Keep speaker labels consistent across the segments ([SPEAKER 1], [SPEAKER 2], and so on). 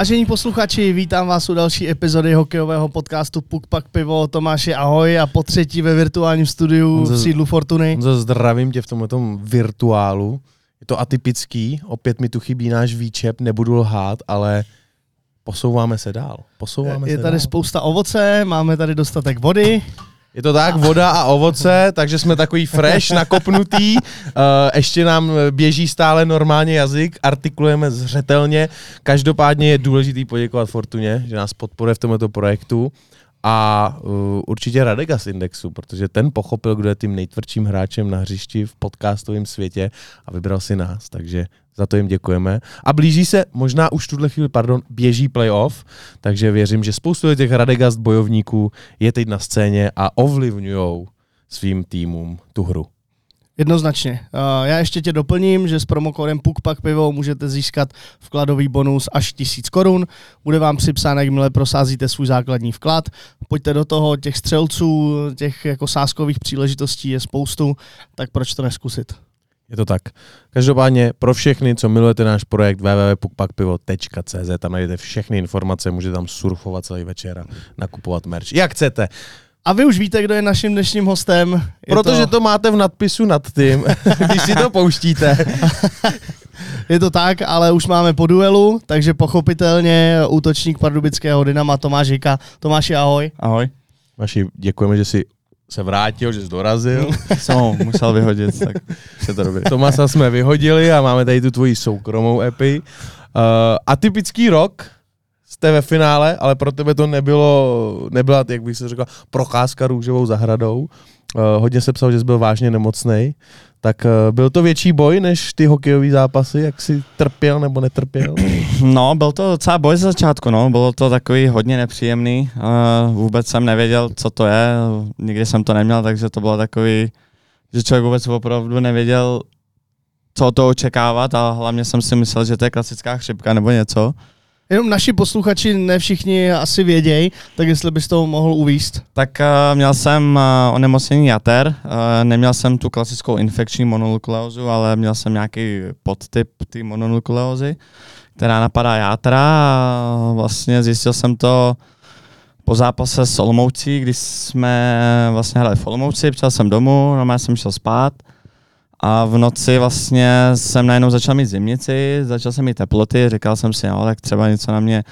[SPEAKER 1] Vážení posluchači, vítám vás u další epizody hokejového podcastu Puk Pak Pivo. Tomáši, ahoj a po třetí ve virtuálním studiu v sídlu Fortuny.
[SPEAKER 2] Honzo, zdravím tě v tomhle virtuálu. Je to atypický, opět mi tu chybí náš výčep, nebudu lhát, ale posouváme se dál. Posouváme
[SPEAKER 1] Je
[SPEAKER 2] se
[SPEAKER 1] tady
[SPEAKER 2] dál.
[SPEAKER 1] spousta ovoce, máme tady dostatek vody.
[SPEAKER 2] Je to tak, voda a ovoce, takže jsme takový fresh, nakopnutý. Uh, ještě nám běží stále normálně jazyk, artikulujeme zřetelně. Každopádně je důležitý poděkovat Fortuně, že nás podporuje v tomto projektu. A uh, určitě Radega z Indexu, protože ten pochopil, kdo je tím nejtvrdším hráčem na hřišti v podcastovém světě a vybral si nás, takže za to jim děkujeme. A blíží se, možná už tuhle chvíli, pardon, běží playoff, takže věřím, že spoustu těch Radegast bojovníků je teď na scéně a ovlivňují svým týmům tu hru.
[SPEAKER 1] Jednoznačně. Uh, já ještě tě doplním, že s promokódem PUKPAK pivo můžete získat vkladový bonus až 1000 korun. Bude vám připsán, jakmile prosázíte svůj základní vklad. Pojďte do toho, těch střelců, těch jako sáskových příležitostí je spoustu, tak proč to neskusit?
[SPEAKER 2] Je to tak. Každopádně pro všechny, co milujete náš projekt www.pukpakpivo.cz, tam najdete všechny informace, můžete tam surfovat celý večer a nakupovat merch. Jak chcete.
[SPEAKER 1] A vy už víte, kdo je naším dnešním hostem. Je
[SPEAKER 2] Protože to máte v nadpisu nad tím, když si to pouštíte.
[SPEAKER 1] Je to tak, ale už máme po duelu, takže pochopitelně útočník pardubického Dynama Tomáš Hika. Tomáši, ahoj.
[SPEAKER 3] Ahoj.
[SPEAKER 2] Vaši, děkujeme, že jsi se vrátil, že jsi dorazil.
[SPEAKER 3] Jsem ho musel vyhodit, tak se to dobrý.
[SPEAKER 2] Tomasa jsme vyhodili a máme tady tu tvoji soukromou epi. Uh, atypický rok, jste ve finále, ale pro tebe to nebylo, nebyla, jak bych se řekl, procházka růžovou zahradou. Uh, hodně se psal, že jsi byl vážně nemocný. Tak uh, byl to větší boj než ty hokejové zápasy, jak jsi trpěl nebo netrpěl?
[SPEAKER 3] No, byl to docela boj z začátku, no. Bylo to takový hodně nepříjemný. Uh, vůbec jsem nevěděl, co to je. Nikdy jsem to neměl, takže to bylo takový, že člověk vůbec opravdu nevěděl, co to očekávat a hlavně jsem si myslel, že to je klasická chřipka nebo něco.
[SPEAKER 1] Jenom naši posluchači, ne všichni asi vědějí, tak jestli bys to mohl uvíst.
[SPEAKER 3] Tak uh, měl jsem uh, onemocnění jater, uh, neměl jsem tu klasickou infekční mononukleózu, ale měl jsem nějaký podtyp té mononukleózy, která napadá játra a vlastně zjistil jsem to po zápase s Olomoucí, když jsme vlastně hráli v Olomouci, přijel jsem domů, normálně jsem šel spát a v noci vlastně jsem najednou začal mít zimnici, začal jsem mít teploty, říkal jsem si, no tak třeba něco na mě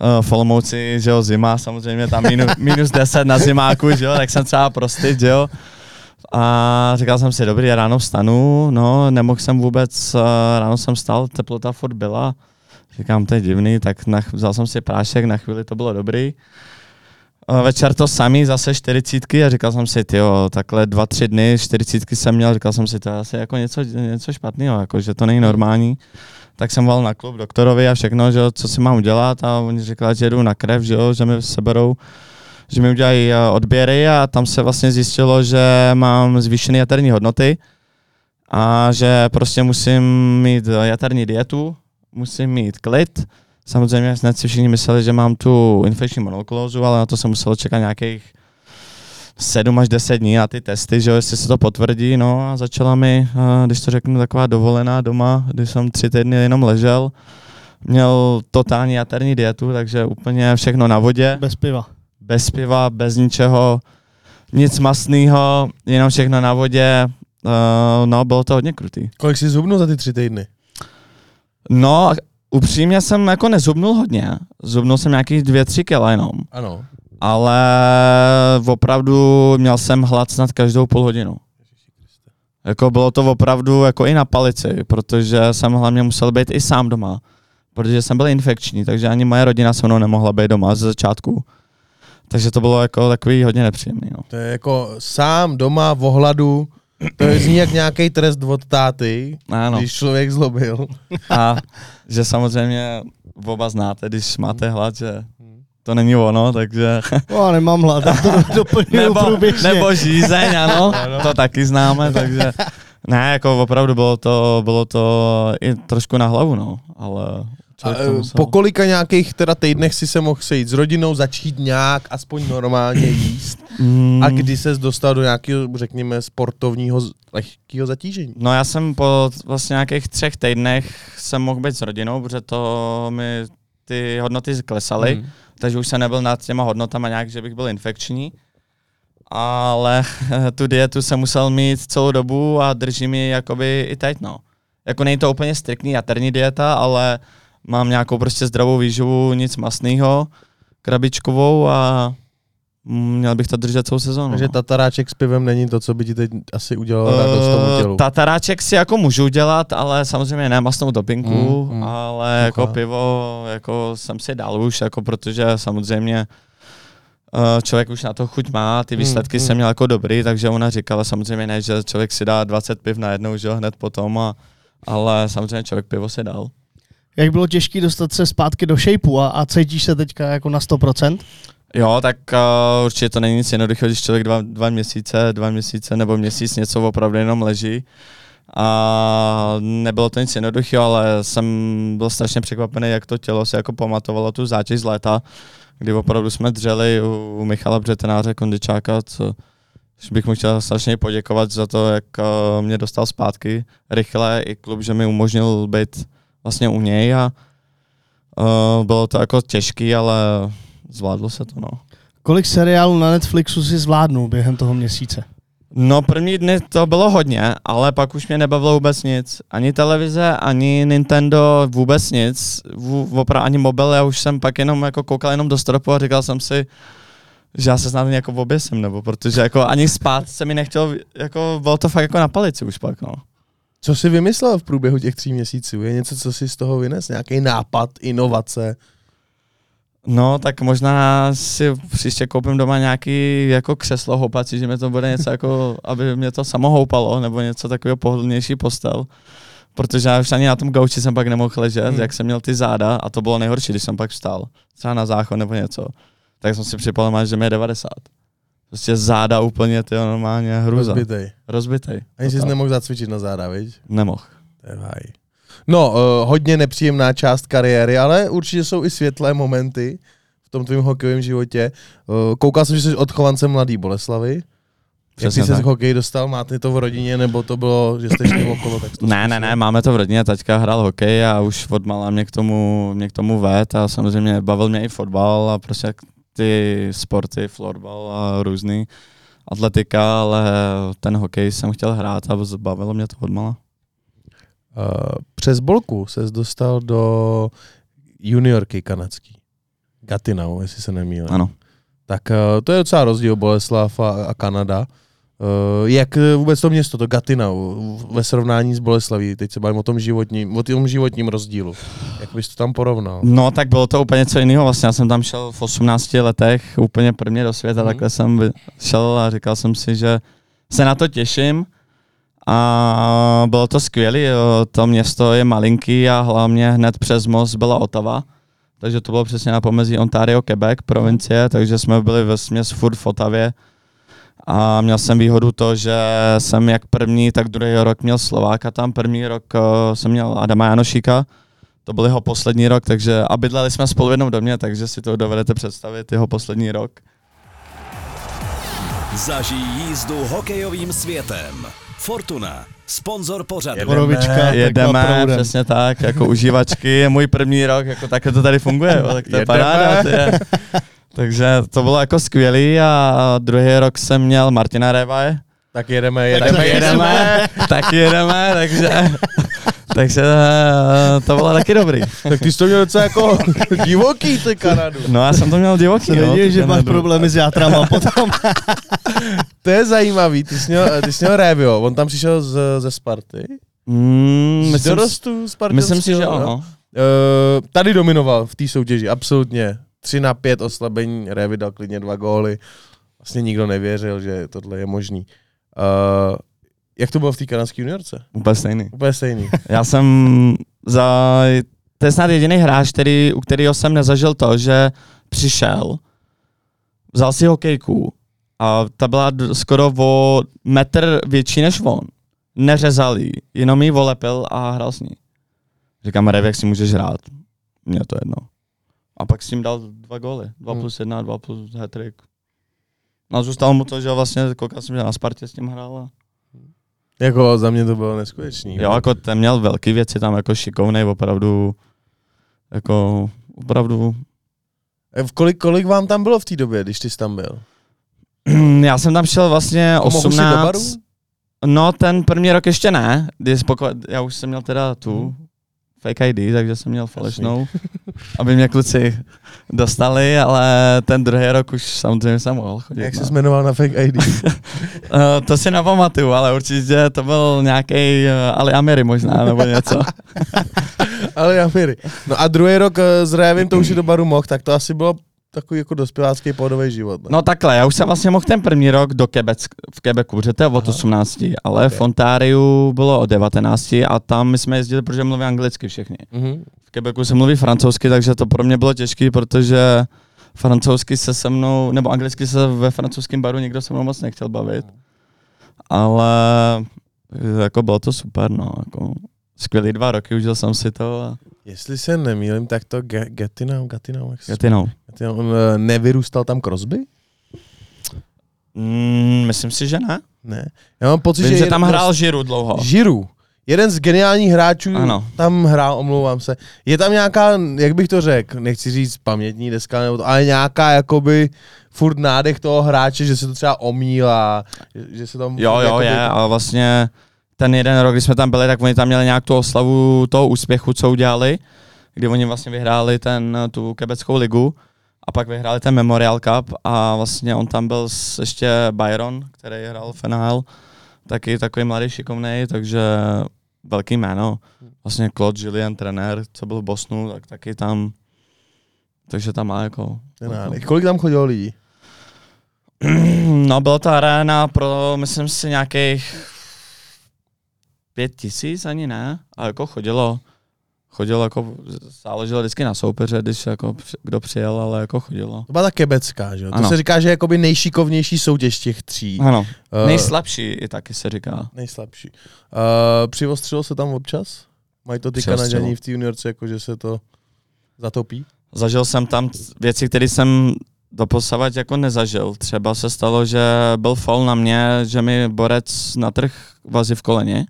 [SPEAKER 3] uh, v Olomouci, že jo, zima, samozřejmě tam minus, minus 10 na zimáku, že jo, tak jsem třeba prostit, že jo. A říkal jsem si, dobrý, ráno vstanu, no, nemohl jsem vůbec, uh, ráno jsem stal, teplota furt byla, říkám, to je divný, tak na, vzal jsem si prášek, na chvíli to bylo dobrý. Uh, večer to samý, zase čtyřicítky a říkal jsem si, jo, takhle dva, tři dny, čtyřicítky jsem měl, říkal jsem si, to je asi jako něco, něco špatného, jako, že to není normální tak jsem volal na klub doktorovi a všechno, že co si mám udělat a oni říkali, že jedu na krev, že že mi seberou, že mi udělají eh, odběry a tam se vlastně zjistilo, že mám zvýšené jaterní hodnoty a že prostě musím mít eh, jaterní dietu, musím mít klid. Samozřejmě hned si všichni mysleli, že mám tu infekční monoklózu, ale na to jsem musel čekat nějakých 7 až 10 dní na ty testy, že jo, jestli se to potvrdí, no a začala mi, eh, když to řeknu, taková dovolená doma, kdy jsem tři týdny jenom ležel, měl totální jaterní dietu, takže úplně všechno na vodě,
[SPEAKER 1] Bez piva.
[SPEAKER 3] bez piva, bez ničeho, nic masného, jenom všechno na vodě, uh, no bylo to hodně krutý.
[SPEAKER 2] Kolik jsi zubnul za ty tři týdny?
[SPEAKER 3] No, upřímně jsem jako nezubnul hodně, zubnul jsem nějakých dvě, tři kila jenom,
[SPEAKER 2] Ano.
[SPEAKER 3] ale opravdu měl jsem hlad snad každou půl hodinu. Jako bylo to opravdu jako i na palici, protože jsem hlavně musel být i sám doma, protože jsem byl infekční, takže ani moje rodina se mnou nemohla být doma ze začátku. Takže to bylo jako takový hodně nepříjemný. No.
[SPEAKER 2] To je jako sám doma v ohladu, to je zní jak nějaký trest od táty,
[SPEAKER 3] Ano.
[SPEAKER 2] když člověk zlobil.
[SPEAKER 3] A že samozřejmě oba znáte, když máte hlad, že to není ono, takže...
[SPEAKER 1] O, nemám hlad, já to doplňuju
[SPEAKER 3] nebo,
[SPEAKER 1] průběžně.
[SPEAKER 3] nebo žízeň, ano, to taky známe, takže... Ne, jako opravdu bylo to, bylo to i trošku na hlavu, no, ale To
[SPEAKER 2] eh, po kolika nějakých teda týdnech si se mohl sejít s rodinou, začít nějak aspoň normálně jíst?
[SPEAKER 3] Mm,
[SPEAKER 2] A kdy ses dostal do nějakého, řekněme, sportovního lehkého zatížení?
[SPEAKER 3] No já jsem po vlastně nějakých třech týdnech jsem mohl být s rodinou, protože to mi ty hodnoty klesaly,
[SPEAKER 2] Hmm.
[SPEAKER 3] takže už jsem nebyl nad těma hodnotama nějak, že bych byl infekční. Ale tu dietu jsem musel mít celou dobu a držím ji jakoby i teď, no. Jako není to úplně striktní jaterní dieta, ale mám nějakou prostě zdravou výživu, nic masného, krabičkovou a měl bych to držet celou sezónu.
[SPEAKER 2] Takže
[SPEAKER 3] no.
[SPEAKER 2] tataráček s pivem není to, co by ti teď asi udělalo radost tomu tělu.
[SPEAKER 3] Tataráček si jako můžu dělat, ale samozřejmě ne masnou dopinku,
[SPEAKER 2] Mm, mm.
[SPEAKER 3] ale jako
[SPEAKER 2] Ok.
[SPEAKER 3] pivo jako jsem si dal už, jako protože samozřejmě eh, člověk už na to chuť má, ty
[SPEAKER 2] Mm,
[SPEAKER 3] výsledky
[SPEAKER 2] mm.
[SPEAKER 3] jsem měl jako dobrý, takže ona říkala samozřejmě ne, že člověk si dá 20 piv najednou, že jo, hned potom, a, ale samozřejmě člověk pivo si dal.
[SPEAKER 1] Jak bylo těžké dostat se zpátky do shapeu a, a cítíš se teďka jako na 100%?
[SPEAKER 3] Jo, tak uh, určitě to není nic jednoduchého, když člověk dva, dva měsíce, dva měsíce nebo měsíc něco opravdu jenom leží. A nebylo to nic jednoduchého, ale jsem byl strašně překvapený, jak to tělo se jako pamatovalo tu zátěž z léta, kdy opravdu jsme dřeli u, u Michala Břetenáře, kondičáka, co bych mu chtěl strašně poděkovat za to, jak uh, mě dostal zpátky rychle i klub, že mi umožnil být vlastně u něj a uh, bylo to jako těžký, ale zvládlo se to, no.
[SPEAKER 1] Kolik seriálů na Netflixu si zvládnul během toho měsíce?
[SPEAKER 3] No první dny to bylo hodně, ale pak už mě nebavilo vůbec nic. Ani televize, ani Nintendo, vůbec nic. V, opravdu ani mobil, já už jsem pak jenom jako koukal jenom do stropu a říkal jsem si, že já se snad jako oběsím, nebo protože jako ani spát se mi nechtělo, jako bylo to fakt jako na palici už pak, no.
[SPEAKER 2] Co jsi vymyslel v průběhu těch tří měsíců? Je něco, co jsi z toho vynes? Nějaký nápad, inovace?
[SPEAKER 3] No, tak možná si příště koupím doma nějaký jako křeslo houpací, že mi to bude něco jako, aby mě to samo houpalo, nebo něco takového pohodlnější postel. Protože já už ani na tom gauči jsem pak nemohl ležet,
[SPEAKER 2] Hmm.
[SPEAKER 3] jak jsem měl ty záda a to bylo nejhorší, když jsem pak vstal. Třeba na záchod nebo něco. Tak jsem si připomněl, že mi je 90. Prostě záda úplně, ty normálně hruza.
[SPEAKER 2] Rozbitej.
[SPEAKER 3] Rozbitej.
[SPEAKER 2] Ani jsi nemohl zacvičit na záda, viď?
[SPEAKER 3] Nemohl.
[SPEAKER 2] To je. No, uh, hodně nepříjemná část kariéry, ale určitě jsou i světlé momenty v tom tvém hokejovém životě. Uh, koukal jsem, že jsi odchovancem Mladý Boleslavy. Jak
[SPEAKER 3] Přesně
[SPEAKER 2] jsi se k hokeji dostal? Máte to v rodině, nebo to bylo, že jste šli okolo? Tak
[SPEAKER 3] Ne, ne, ne, máme to v rodině, taťka hrál hokej a už od malá mě k tomu, mě k tomu ved a samozřejmě bavil mě i fotbal a prostě ty sporty, florbal a různý atletika, ale ten hokej jsem chtěl hrát a bavilo mě to od mala.
[SPEAKER 2] Uh, přes Bolku ses dostal do juniorky kanadský. Gatineau, jestli se nemýlím.
[SPEAKER 3] Ano.
[SPEAKER 2] Tak uh, to je docela rozdíl Boleslav a, a Kanada. Uh, jak eh, vůbec to město, to Gatineau, ve srovnání s Boleslaví, teď se bavím o tom životním, o tom životním rozdílu. Jak bys to tam porovnal?
[SPEAKER 3] No tak bylo to úplně něco jiného, vlastně já jsem tam šel v 18 letech úplně prvně do světa, mm. takhle jsem šel a říkal jsem si, že se na to těším a bylo to skvělé, to město je malinký a hlavně hned přes most byla Otava, takže to bylo přesně na pomezí Ontario, Quebec, provincie, takže jsme byli ve směs furt v Otavě a měl jsem výhodu to, že jsem jak první, tak druhý rok měl Slováka tam, první rok eh, jsem měl Adama Janošíka, to byl jeho poslední rok, takže a bydleli jsme spolu v jednom domě, takže si to dovedete představit, jeho poslední rok.
[SPEAKER 4] Zažij jízdu hokejovým světem. Fortuna, sponzor pořadu.
[SPEAKER 2] Jedeme.
[SPEAKER 1] Borovička, tekla
[SPEAKER 3] Jedeme, přesně tak, jako užívačky, je můj první rok, jako takhle to tady funguje, jo, tak to je
[SPEAKER 2] Jedeme.
[SPEAKER 3] paráda. To je. Takže to bylo jako skvělý a druhý rok jsem měl Martina Revaje,
[SPEAKER 2] Tak jedeme, jedeme,
[SPEAKER 3] tak jedeme, tak jedeme, takže, takže eh, to bylo taky dobrý.
[SPEAKER 2] Tak ty jsi to měl docela jako divoký, ty Kanadu.
[SPEAKER 3] No já jsem to měl divoký,
[SPEAKER 1] Se
[SPEAKER 3] no,
[SPEAKER 1] že máš problémy s játrama potom.
[SPEAKER 2] To je zajímavý, ty jsi měl, ty jsi měl Révio, on tam přišel z, ze Sparty.
[SPEAKER 3] Mm,
[SPEAKER 2] Z
[SPEAKER 3] myslím,
[SPEAKER 2] dorostu Sparty.
[SPEAKER 3] myslím si, že ano.
[SPEAKER 2] Uh, tady dominoval v té soutěži, absolutně. 3 na 5 oslabení, Révy dal klidně dva góly. Vlastně nikdo nevěřil, že tohle je možný. Uh, jak to bylo v té kanadské juniorce?
[SPEAKER 3] Úplně stejný.
[SPEAKER 2] Úplně stejný.
[SPEAKER 3] Já jsem za... To je snad jediný hráč, který, u kterého jsem nezažil to, že přišel, vzal si hokejku a ta byla skoro o metr větší než on. Neřezal jí, jenom ji volepil a hrál s ní. Říkám, Rev, jak si můžeš hrát? Mně to jedno. A pak s tím dal dva góly. Dva
[SPEAKER 2] Hmm.
[SPEAKER 3] plus jedna, dva plus hat-trick. No a zůstalo mu to, že vlastně koukal jsem, že na Spartě s tím hrál. A...
[SPEAKER 2] jako za mě to bylo neskutečný.
[SPEAKER 3] Jo, jako ten měl velký věci tam jako šikovnej, opravdu jako opravdu.
[SPEAKER 2] E, v Kolik, kolik vám tam bylo v té době, když ty jsi tam byl?
[SPEAKER 3] Já jsem tam šel vlastně
[SPEAKER 2] Pomohl jsi do
[SPEAKER 3] 18.
[SPEAKER 2] baru?
[SPEAKER 3] No, ten první rok ještě ne. Když poko- já už jsem měl teda tu
[SPEAKER 2] Hmm.
[SPEAKER 3] Fake ID, takže jsem měl falešnou, aby mě kluci dostali, ale ten druhý rok už samozřejmě jsem mohl chodit.
[SPEAKER 2] Jak
[SPEAKER 3] no.
[SPEAKER 2] jsi jmenoval na fake ID?
[SPEAKER 3] Eh, to si nepamatuju, ale určitě to byl nějaký Ali Amiry možná, nebo něco.
[SPEAKER 2] Ale já míry. No a druhý rok eh, s Révym to už si do baru mohl, tak to asi bylo takový jako dospělácký pohodový život. Ne?
[SPEAKER 3] No takhle, já už jsem vlastně mohl ten první rok do Quebec, v Quebecu, protože to je od
[SPEAKER 2] Aha.
[SPEAKER 3] 18, ale
[SPEAKER 2] Ok.
[SPEAKER 3] v Ontáriu bylo od 19 a tam my jsme jezdili, protože mluví anglicky všichni.
[SPEAKER 2] Mhm.
[SPEAKER 3] V Quebecu se mluví francouzsky, takže to pro mě bylo těžké, protože francouzsky se se mnou, nebo anglicky se ve francouzském baru nikdo se mnou moc nechtěl bavit. Ale jako bylo to super, no. Jako, skvělý dva roky, užil jsem si to a
[SPEAKER 2] Jestli se nemýlím, tak to Ge- Gatineau, Gatineau, jak se.
[SPEAKER 3] Gatineau,
[SPEAKER 2] on eh, nevyrůstal tam Crosby?
[SPEAKER 3] Mm, myslím si, že ne.
[SPEAKER 2] Ne. Já mám pocit,
[SPEAKER 3] Vím,
[SPEAKER 2] že,
[SPEAKER 3] že tam hrál Žiru dlouho.
[SPEAKER 2] Žiru. Jeden z geniálních hráčů
[SPEAKER 3] Ano.
[SPEAKER 2] tam hrál, omlouvám se. Je tam nějaká, jak bych to řekl, nechci říct pamětní deska, nebo to, ale nějaká jakoby furt nádech toho hráče, že se to třeba omílá, že, že se tam...
[SPEAKER 3] Jo, jo,
[SPEAKER 2] jakoby-
[SPEAKER 3] je, ale vlastně ten jeden rok, kdy jsme tam byli, tak oni tam měli nějak tu oslavu toho úspěchu, co udělali, kdy oni vlastně vyhráli ten, tu kebeckou ligu a pak vyhráli ten Memorial Cup a vlastně on tam byl s ještě Byron, který hrál NHL, taky takový mladý šikovný, takže velký jméno. Vlastně Claude Julien, trenér, co byl v Bosnu, tak taky tam, takže tam má jako...
[SPEAKER 2] Kolik tam chodilo lidí?
[SPEAKER 3] No, byla to aréna pro, myslím si, nějakých pět tisíc, ani ne, a jako chodilo, chodilo jako, záleželo vždycky na soupeře, když jako kdo přijel, ale jako chodilo.
[SPEAKER 2] To byla ta kebecká, že jo? To
[SPEAKER 3] Ano.
[SPEAKER 2] se říká, že je jakoby nejšikovnější soutěž těch tří.
[SPEAKER 3] Ano,
[SPEAKER 2] Eh,
[SPEAKER 3] nejslabší i taky se říká.
[SPEAKER 2] Nejslabší. Uh, přivostřilo se tam občas? Mají to ty. Kanaděni v té juniorce, jako že se to zatopí?
[SPEAKER 3] Zažil jsem tam věci, které jsem doposavat jako nezažil. Třeba se stalo, že byl foul na mě, že mi borec natrh vazy v koleni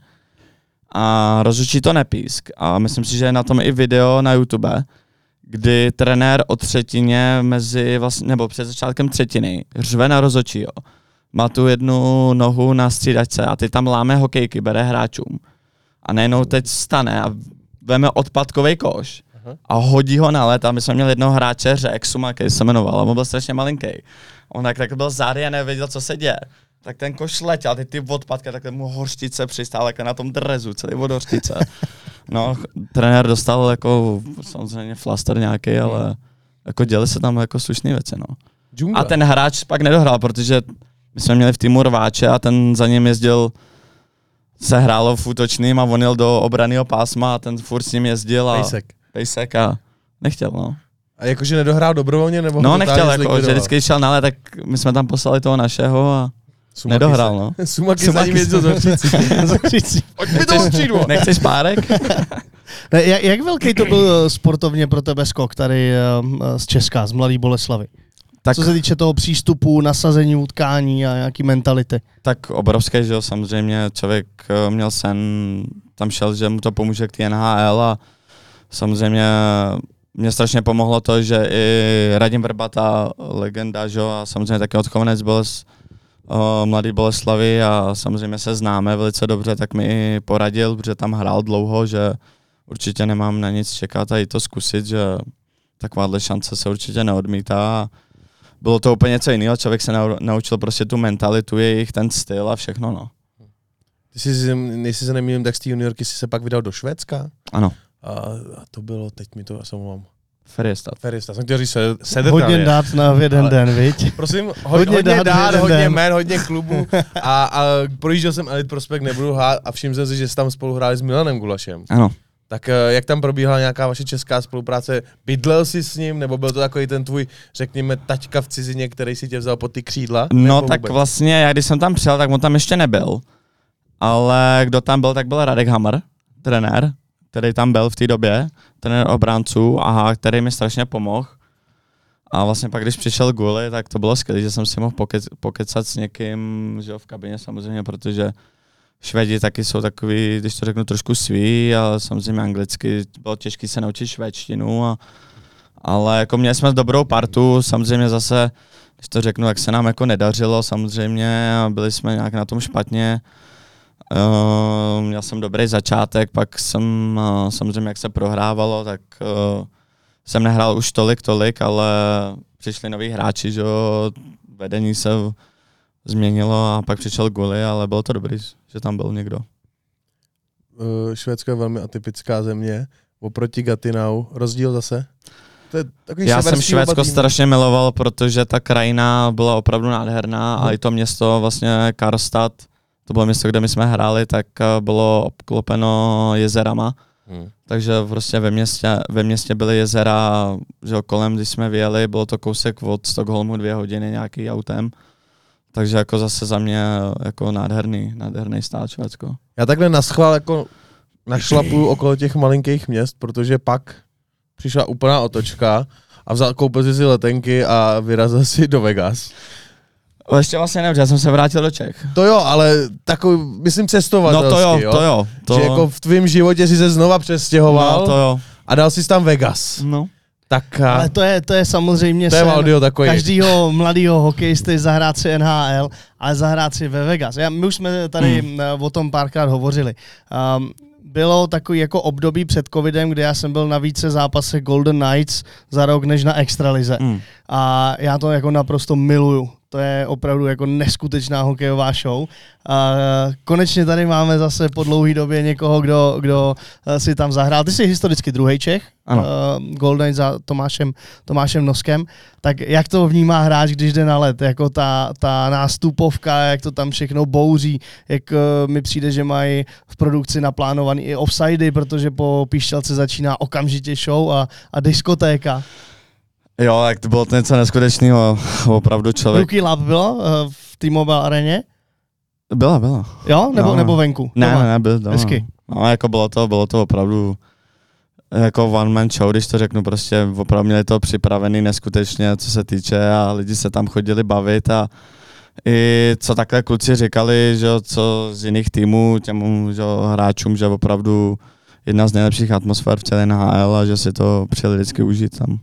[SPEAKER 3] a rozhodčí to nepísk. A myslím si, že je na tom i video na YouTube, kdy trenér o třetině mezi, vlastně, nebo před začátkem třetiny řve na rozhodčího. Má tu jednu nohu na střídačce a ty tam láme hokejky, bere hráčům. A najednou teď stane a veme odpadkový koš a hodí ho na let a my jsme měli jednoho hráče, Řek, Sumakej se jmenoval, a on byl strašně malinký. On tak, tak byl zády a nevěděl, co se děje. Tak ten koš letěl, ty ty odpadky, tak mu horštice přistál jako na tom drezu, celý od horštice. No, trenér dostal jako samozřejmě flaster nějaký, ale jako děli se tam jako slušné věci, no.
[SPEAKER 2] Džungla.
[SPEAKER 3] A ten hráč pak nedohrál, protože my jsme měli v týmu rváče a ten za ním jezdil se hrálo v útočným a on jel do obraného pásma a ten furt s ním jezdil a
[SPEAKER 2] Pejsek.
[SPEAKER 3] pejsek a nechtěl, no.
[SPEAKER 2] A jakože nedohrál dobrovolně, nebo
[SPEAKER 3] No nechtěl, jako, že vždycky šel na tak my jsme tam poslali toho našeho a
[SPEAKER 2] Sumaky
[SPEAKER 3] nedohrál,
[SPEAKER 2] se-
[SPEAKER 3] no.
[SPEAKER 2] Sumaky za
[SPEAKER 3] Sumaky
[SPEAKER 2] ním jezdil.
[SPEAKER 1] Zakříci.
[SPEAKER 2] Pojď mi to střídlo.
[SPEAKER 3] Nechceš párek?
[SPEAKER 1] Ne, jak, jak velký to byl eh, sportovně pro tebe skok tady um, z Česka, z Mladý Boleslavy?
[SPEAKER 3] tak,
[SPEAKER 1] Co se týče toho přístupu, nasazení utkání a nějaký mentality.
[SPEAKER 3] tak obrovské, že jo, samozřejmě člověk eh, měl sen, tam šel, že mu to pomůže k NHL a samozřejmě mě strašně pomohlo to, že i Radim Vrbata, legenda, že jo, a samozřejmě taky odchovanec byl z uh, Mladý Boleslavy a samozřejmě se známe velice dobře, tak mi i poradil, protože tam hrál dlouho, že určitě nemám na nic čekat a i to zkusit, že takováhle šance se určitě neodmítá. Bylo to úplně něco jiného, člověk se nau- naučil prostě tu mentalitu, jejich ten styl a všechno, no.
[SPEAKER 2] Ty jsi, jestli se nemýlím, tak z té juniorky jsi se pak vydal do Švédska.
[SPEAKER 3] Ano,
[SPEAKER 2] A, a to bylo, teď mi to, já se omlouvám.
[SPEAKER 3] Feriestat.
[SPEAKER 2] Ferista, jsem chtěl říct se, Sedertavě.
[SPEAKER 1] Hodně dát na jeden
[SPEAKER 2] Ale-
[SPEAKER 1] den, viď?
[SPEAKER 2] Prosím, ho,
[SPEAKER 1] Hodně
[SPEAKER 2] hodně,
[SPEAKER 1] dát
[SPEAKER 2] dát, hodně
[SPEAKER 1] den.
[SPEAKER 2] jmén, hodně klubů a, a projížděl jsem Elite Prospekt, nebudu hrát a všiml jsem si, že jste tam spolu hráli s Milanem Gulašem.
[SPEAKER 3] Ano.
[SPEAKER 2] Tak eh, jak tam probíhala nějaká vaše česká spolupráce? Bydlel jsi s ním, nebo byl to takový ten tvůj, řekněme, taťka v cizině, který si tě vzal pod ty křídla?
[SPEAKER 3] No
[SPEAKER 2] nebo
[SPEAKER 3] tak
[SPEAKER 2] vůbec?
[SPEAKER 3] vlastně, já když jsem tam přijel, tak on tam ještě nebyl. Ale kdo tam byl, tak byl Radek Hammer, trenér, který tam byl v té době, trenér obránců, aha, který mi strašně pomohl. A vlastně pak, když přišel Guli, tak to bylo skvělé, že jsem si mohl pokec, pokecat s někým, že v kabině samozřejmě, protože Švédi taky jsou takový, když to řeknu, trošku sví, ale samozřejmě anglicky bylo těžké se naučit švédštinu a, Ale jako měli jsme dobrou partu, samozřejmě zase, když to řeknu, jak se nám jako nedařilo samozřejmě a byli jsme nějak na tom špatně. Uh, měl jsem dobrý začátek, pak jsem uh, samozřejmě, jak se prohrávalo, tak uh, jsem nehrál už tolik, tolik, ale přišli noví hráči, že jo, vedení se změnilo a pak přišel Guli, ale bylo to dobrý, že tam byl někdo.
[SPEAKER 2] Uh, Švédsko je velmi atypická země, oproti Gatinau. Rozdíl zase?
[SPEAKER 3] To je takový Já jsem Švédsko strašně miloval, protože ta krajina byla opravdu nádherná hmm. a i to město vlastně Karstad, to bylo město, kde my jsme hráli, tak eh, bylo obklopeno jezerama. Hmm. Takže prostě ve městě, ve městě byly jezera, že kolem, když jsme vyjeli, bylo to kousek od Stockholmu dvě hodiny nějaký autem. Takže jako zase za mě jako nádherný, nádherný stát Švédsko.
[SPEAKER 2] Já takhle naschvál jako našlapuju okolo těch malinkých měst, protože pak přišla úplná otočka a vzal, koupil si letenky a vyrazil si do Vegas.
[SPEAKER 3] Ale ještě vlastně nevím, já jsem se vrátil do Čech.
[SPEAKER 2] To jo, ale takový, myslím cestovatelský,
[SPEAKER 3] No to jo,
[SPEAKER 2] jo?
[SPEAKER 3] to jo. To...
[SPEAKER 2] Že jako v tvém životě si se znova přestěhoval
[SPEAKER 3] no, to jo.
[SPEAKER 2] a dal si tam Vegas.
[SPEAKER 3] No.
[SPEAKER 2] Tak a...
[SPEAKER 1] Ale to je, to je samozřejmě
[SPEAKER 2] to je sen takový.
[SPEAKER 1] každýho mladého hokejisty zahrát si NHL, ale zahrát si ve Vegas. Já, my už jsme tady hmm. o tom párkrát hovořili. Um, bylo takový jako období před covidem, kdy já jsem byl na více zápasech Golden Knights za rok než na Extralize. Mm. A já to jako naprosto miluju. To je opravdu jako neskutečná hokejová show. A konečně tady máme zase po dlouhé době někoho, kdo, kdo eh, si tam zahrál. Ty jsi historicky druhý Čech, ano. Uh, Golden za Tomášem, Tomášem Noskem. Tak jak to vnímá hráč, když jde na let? Jako ta, ta nástupovka, jak to tam všechno bouří, jak uh, mi přijde, že mají v produkci naplánovaný i offsidy, protože po píšťalce začíná okamžitě show a, a diskotéka.
[SPEAKER 3] Jo, tak to bylo to něco neskutečného, opravdu člověk.
[SPEAKER 1] Rookie Lab bylo uh, v T-Mobile areně?
[SPEAKER 3] Byla, byla.
[SPEAKER 1] Jo, nebo, no. nebo venku?
[SPEAKER 3] Ne, doma. ne, ne, byl doma.
[SPEAKER 1] Hezky.
[SPEAKER 3] No, jako bylo to, bylo to opravdu jako one man show, když to řeknu, prostě opravdu měli to připravený neskutečně, co se týče a lidi se tam chodili bavit a i co takhle kluci říkali, že co z jiných týmů těm že, hráčům, že opravdu jedna z nejlepších atmosfér v celé NHL a že si to přijeli vždycky užít tam.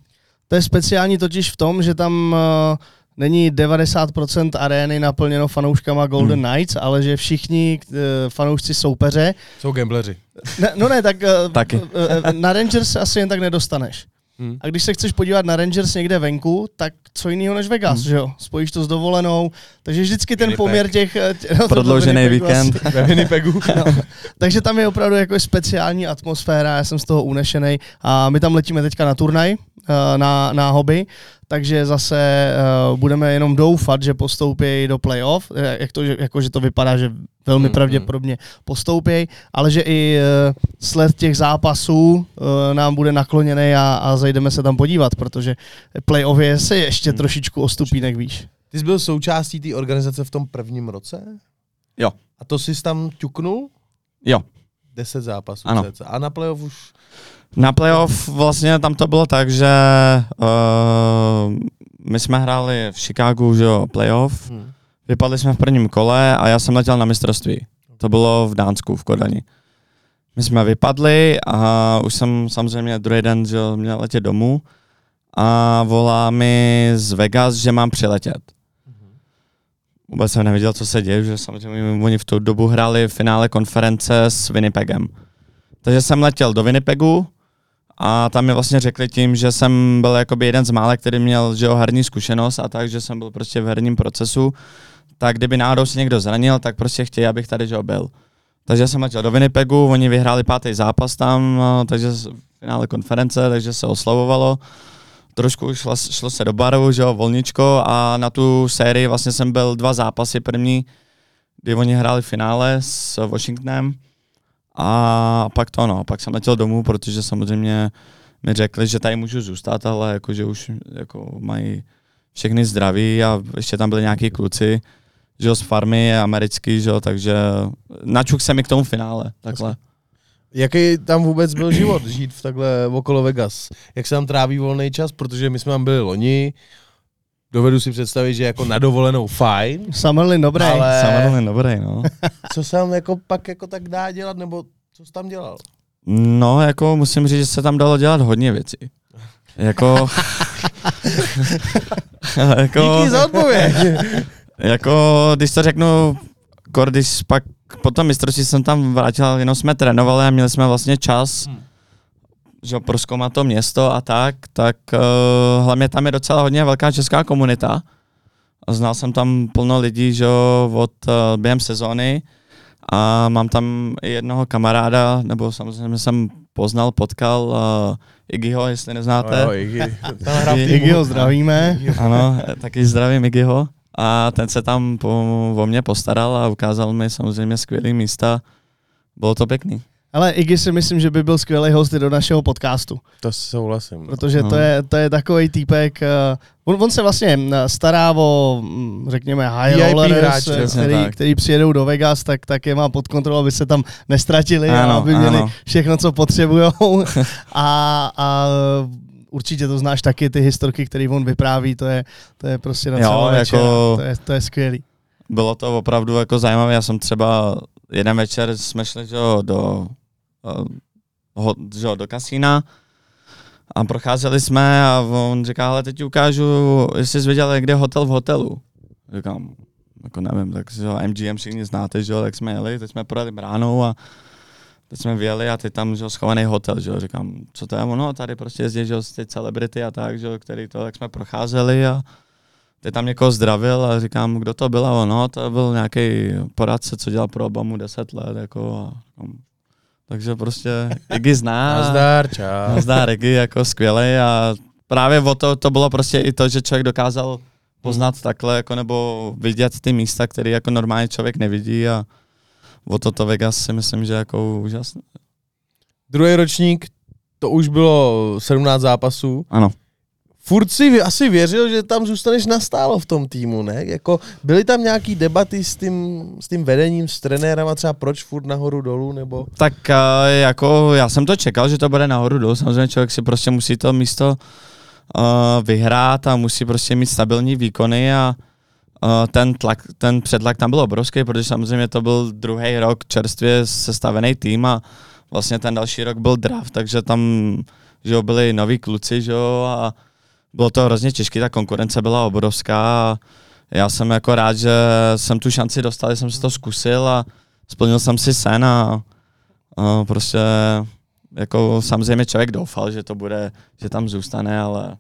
[SPEAKER 1] To je speciální totiž v tom, že tam uh, není 90% arény naplněno fanouškama Golden hmm. Knights, ale že všichni uh, fanoušci soupeře...
[SPEAKER 2] Jsou gambleři.
[SPEAKER 1] Ne, no ne, tak uh,
[SPEAKER 3] Taky.
[SPEAKER 1] Uh, na Rangers asi jen tak nedostaneš. Hmm. A když se chceš podívat na Rangers někde venku, tak co jiného než Vegas, hmm. že jo? Spojíš to s dovolenou, takže vždycky ten Winnipeg. poměr těch...
[SPEAKER 3] No, Prodloužený víkend.
[SPEAKER 2] Ve Winnipegu. no,
[SPEAKER 1] takže tam je opravdu jako speciální atmosféra, já jsem z toho unešený a my tam letíme teďka na turnaj, Eh, na, na hobby, takže zase uh, budeme jenom doufat, že postoupí do playoff, eh, jak to, jako, že to vypadá, že velmi mm, pravděpodobně postoupí, ale že i uh, sled těch zápasů uh, nám bude nakloněný a, a zajdeme se tam podívat, protože playoff je se ještě mm. trošičku o stupínek výš.
[SPEAKER 2] Ty jsi byl součástí té organizace v tom prvním roce?
[SPEAKER 3] Jo.
[SPEAKER 2] A to jsi tam ťuknul?
[SPEAKER 3] Jo.
[SPEAKER 2] Deset zápasů.
[SPEAKER 3] Ano.
[SPEAKER 2] A na playoff už
[SPEAKER 3] na playoff vlastně tam to bylo tak, že uh, my jsme hráli v Chicagu, že jo, playoff, hmm. vypadli jsme v prvním kole a já jsem letěl na mistrovství. To bylo v Dánsku, v Kodani. My jsme vypadli a už jsem samozřejmě druhý den že jo, měl letět domů a volá mi z Vegas, že mám přiletět. Vůbec jsem nevěděl, co se děje, že samozřejmě oni v tu dobu hráli v finále konference s Winnipegem. Takže jsem letěl do Winnipegu, a tam mi vlastně řekli tím, že jsem byl jakoby jeden z mále, který měl že jo, herní zkušenost a tak, že jsem byl prostě v herním procesu, tak kdyby náhodou si někdo zranil, tak prostě chtějí, abych tady že jo, byl. Takže jsem letěl do Winnipegu, oni vyhráli pátý zápas tam, takže v finále konference, takže se oslavovalo. Trošku šlo, šlo se do baru, že jo, volničko a na tu sérii vlastně jsem byl dva zápasy první, kdy oni hráli finále s Washingtonem a pak to no, pak jsem letěl domů, protože samozřejmě mi řekli, že tady můžu zůstat, ale jako, že už jako mají všechny zdraví a ještě tam byli nějaký kluci, že jo, z farmy americký, že jo, takže načuk se mi k tomu finále, takhle.
[SPEAKER 2] Jaký tam vůbec byl život žít v takhle okolo Vegas? Jak se tam tráví volný čas? Protože my jsme tam byli loni, dovedu si představit, že jako na dovolenou fajn.
[SPEAKER 1] Summerlin dobrý.
[SPEAKER 3] Ale... Summerlin dobrý, no.
[SPEAKER 2] co se tam jako pak jako tak dá dělat, nebo co jsi tam dělal?
[SPEAKER 3] No, jako musím říct, že se tam dalo dělat hodně věcí. Jako... jako...
[SPEAKER 2] Díky za odpověď.
[SPEAKER 3] Jako, když to řeknu, když pak po tom mistrovství jsem tam vrátil, jenom jsme trénovali a měli jsme vlastně čas, hmm. Že proskoumat to město a tak, tak uh, hlavně tam je docela hodně velká česká komunita. A znal jsem tam plno lidí, že jo, od uh, během sezóny a mám tam i jednoho kamaráda, nebo samozřejmě jsem poznal, potkal uh, Iggyho, jestli neznáte.
[SPEAKER 2] No, jo, Iggy.
[SPEAKER 1] Iggyho zdravíme.
[SPEAKER 3] Ano, taky zdravím Iggyho. A ten se tam po, o mě postaral a ukázal mi samozřejmě skvělý místa. Bylo to pěkný.
[SPEAKER 1] Ale Iggy si myslím, že by byl skvělý host i do našeho podcastu,
[SPEAKER 2] To souhlasím.
[SPEAKER 1] protože
[SPEAKER 3] No.
[SPEAKER 1] to je, to je takový týpek, uh, on, on se vlastně eh, stará o, mm, řekněme, high
[SPEAKER 2] VIP
[SPEAKER 1] rollers, eh,
[SPEAKER 3] přesně
[SPEAKER 1] který,
[SPEAKER 3] tak.
[SPEAKER 1] který přijedou do Vegas, tak, tak je má pod kontrolou, aby se tam nestratili a
[SPEAKER 3] Ano,
[SPEAKER 1] aby měli
[SPEAKER 3] ano.
[SPEAKER 1] všechno, co potřebují. a, a určitě to znáš taky, ty historky, které on vypráví, to je, to je prostě na
[SPEAKER 3] Jo,
[SPEAKER 1] celou
[SPEAKER 3] jako-
[SPEAKER 1] večera. To, je, to je skvělý.
[SPEAKER 3] Bylo to opravdu jako zajímavé. Já jsem třeba jeden večer jsme šli do, ho, že do kasína a procházeli jsme a on říká, ale teď ukážu, jestli jsi viděl někde hotel v hotelu. Říkám, jako nevím, tak že MGM všichni znáte, že tak jsme jeli, teď jsme projeli bránou a teď jsme vyjeli a teď tam, že schovaný hotel, že říkám, co to je ono, tady prostě jezdí, že ty celebrity a tak, že který to, tak jsme procházeli a teď tam někoho zdravil a říkám, kdo to byl a ono, to byl nějaký poradce, co dělal pro Obamu 10 let, jako a, takže prostě Iggy zná.
[SPEAKER 2] Nazdar, čau.
[SPEAKER 3] Nazdar, Iggy jako skvělý a právě o to, to bylo prostě i to, že člověk dokázal poznat takhle, jako nebo vidět ty místa, které jako normálně člověk nevidí a o to to Vegas si myslím, že jako úžasné.
[SPEAKER 2] Druhý ročník, to už bylo 17 zápasů.
[SPEAKER 3] Ano.
[SPEAKER 2] Furt si asi věřil, že tam zůstaneš nastálo v tom týmu, ne? Jako, byly tam nějaký debaty s tím, s tím vedením, s trenérama, třeba proč furt nahoru dolů, nebo...
[SPEAKER 3] Tak uh, jako já jsem to čekal, že to bude nahoru dolů. Samozřejmě člověk si prostě musí to místo uh, vyhrát a musí prostě mít stabilní výkony a uh, ten, tlak, ten předlak tam byl obrovský, protože samozřejmě to byl druhý rok čerstvě sestavený tým a vlastně ten další rok byl draft, takže tam že jo, byli noví kluci že jo, a bylo to hrozně těžké, ta konkurence byla obrovská a já jsem jako rád, že jsem tu šanci dostal, že jsem si to zkusil a splnil jsem si sen a, a prostě jako samozřejmě člověk doufal, že to bude, že tam zůstane, ale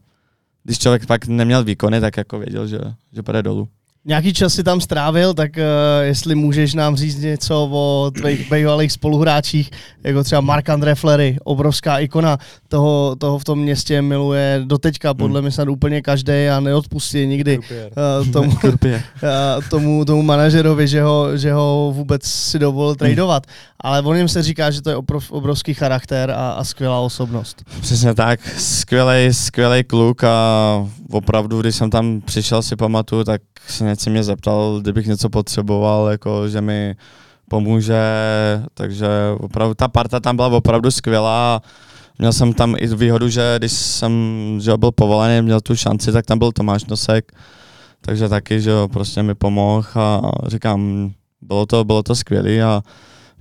[SPEAKER 3] když člověk pak neměl výkony, tak jako věděl, že, že půjde dolů.
[SPEAKER 1] Nějaký čas si tam strávil, tak uh, jestli můžeš nám říct něco o tvých bývalých spoluhráčích, jako třeba Mark André Flery, obrovská ikona toho, toho v tom městě miluje doteďka, podle mě snad úplně každý a neodpustí nikdy uh, tomu, uh, tomu, tomu manažerovi, že ho, že ho vůbec si dovolil tradovat. Ale o něm se říká, že to je obrov, obrovský charakter a, a skvělá osobnost.
[SPEAKER 3] Přesně tak, skvělý, skvělý kluk a opravdu, když jsem tam přišel, si pamatuju, tak se něco mě zeptal, kdybych něco potřeboval, jako že mi pomůže, takže opravdu ta parta tam byla opravdu skvělá. Měl jsem tam i výhodu, že když jsem že byl povolený, měl tu šanci, tak tam byl Tomáš Nosek, takže taky, že jo, prostě mi pomohl a říkám, bylo to, bylo to skvělé a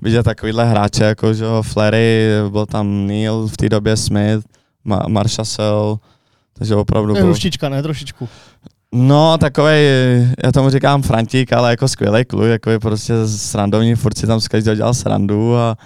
[SPEAKER 3] vidět takovýhle hráče, jako že jo, Flery, byl tam Neil, v té době Smith, Ma- Marshall, takže opravdu
[SPEAKER 1] je
[SPEAKER 3] byl...
[SPEAKER 1] ruštička, ne trošičku.
[SPEAKER 3] No, takový, já tomu říkám Frantík, ale jako skvělý kluk, jako je prostě srandovní, furt si tam z každého dělal srandu a,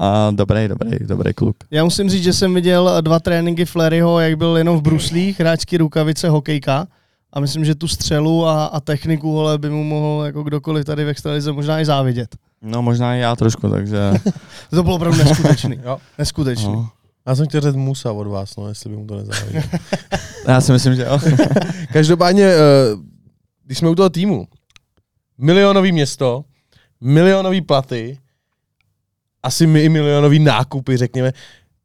[SPEAKER 3] a dobrý, dobrý, dobrý kluk.
[SPEAKER 1] Já musím říct, že jsem viděl dva tréninky Fleryho, jak byl jenom v bruslích, hráčky rukavice, hokejka. A myslím, že tu střelu a, a techniku vole, by mu mohl jako kdokoliv tady v extralize možná i závidět.
[SPEAKER 3] No, možná i já trošku, takže...
[SPEAKER 1] To bylo opravdu neskutečný.
[SPEAKER 2] Jo.
[SPEAKER 1] Neskutečný.
[SPEAKER 3] No.
[SPEAKER 2] Já jsem chtěl říct Musa od vás, no, jestli by mu to nezáleželo.
[SPEAKER 3] Já si myslím, že jo.
[SPEAKER 2] Každopádně, eh, když jsme u toho týmu, milionový město, milionový platy, asi mi i milionový nákupy, řekněme.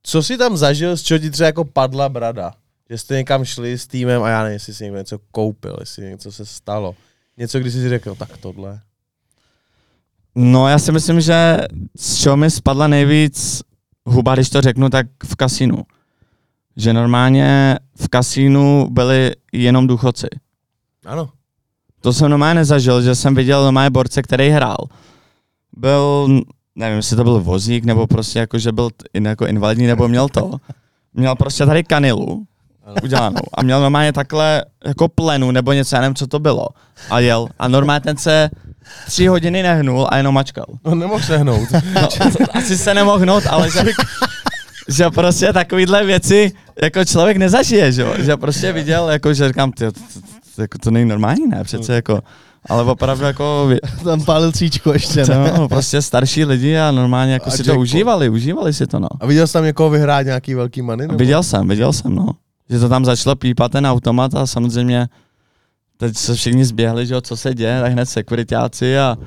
[SPEAKER 2] Co si tam zažil, z čeho ti třeba jako padla brada? Že jste někam šli s týmem a já nevím, jestli si někdo něco koupil, jestli něco se stalo. Něco, kdy jsi si řekl, tak tohle.
[SPEAKER 3] No, já si myslím, že z čeho mi spadla nejvíc huba, když to řeknu, tak v kasínu. Že normálně v kasínu byli jenom důchodci.
[SPEAKER 2] Ano.
[SPEAKER 3] To jsem normálně nezažil, že jsem viděl normálně borce, který hrál. Byl, nevím, jestli to byl vozík, nebo prostě jako, že byl jako invalidní, nebo měl to. Měl prostě tady kanilu udělanou. A měl normálně takhle jako plenu nebo něco, já nevím, co to bylo. A jel. A normálně ten se tři hodiny nehnul a jenom mačkal.
[SPEAKER 2] On nemohl sehnout.
[SPEAKER 3] No, asi se nemohl hnout, ale že, že prostě takovýhle věci jako člověk nezažije, že, jo? že prostě viděl, jako, že říkám, ty, to, to, jako to není normální, ne, přece jako, ale opravdu jako,
[SPEAKER 1] Tam pálil cíčko ještě, ne?
[SPEAKER 3] no, prostě starší lidi a normálně jako
[SPEAKER 2] A
[SPEAKER 3] si to
[SPEAKER 2] jackpot.
[SPEAKER 3] užívali, užívali si to, no.
[SPEAKER 2] A viděl jsi tam někoho vyhrát nějaký velký money? nebo?
[SPEAKER 3] Viděl jsem, viděl jsem, no. Že to tam začalo pípat ten automat a samozřejmě teď se všichni zběhli, že jo, co se děje, tak hned sekuritáci a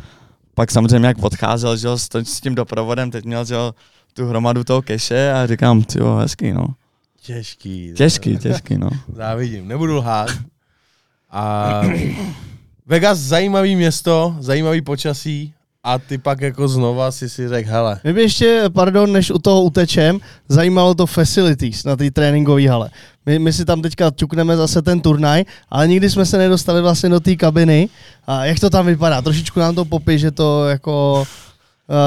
[SPEAKER 3] pak samozřejmě jak odcházel, že jo, s, tím doprovodem, teď měl, že jo, tu hromadu toho keše a říkám, ty jo, hezký, no.
[SPEAKER 2] Těžký.
[SPEAKER 3] Těžký, těžký, no.
[SPEAKER 2] Závidím, nebudu lhát. A Vegas zajímavý město, zajímavý počasí a ty pak jako znova si si řekl, hele,
[SPEAKER 1] Mě by ještě, pardon, než u toho utečem, zajímalo to facilities na té tréninkové hale. My, my si tam teďka ťukneme zase ten turnaj, ale nikdy jsme se nedostali vlastně do té kabiny. A jak to tam vypadá? Trošičku nám to popí, že to jako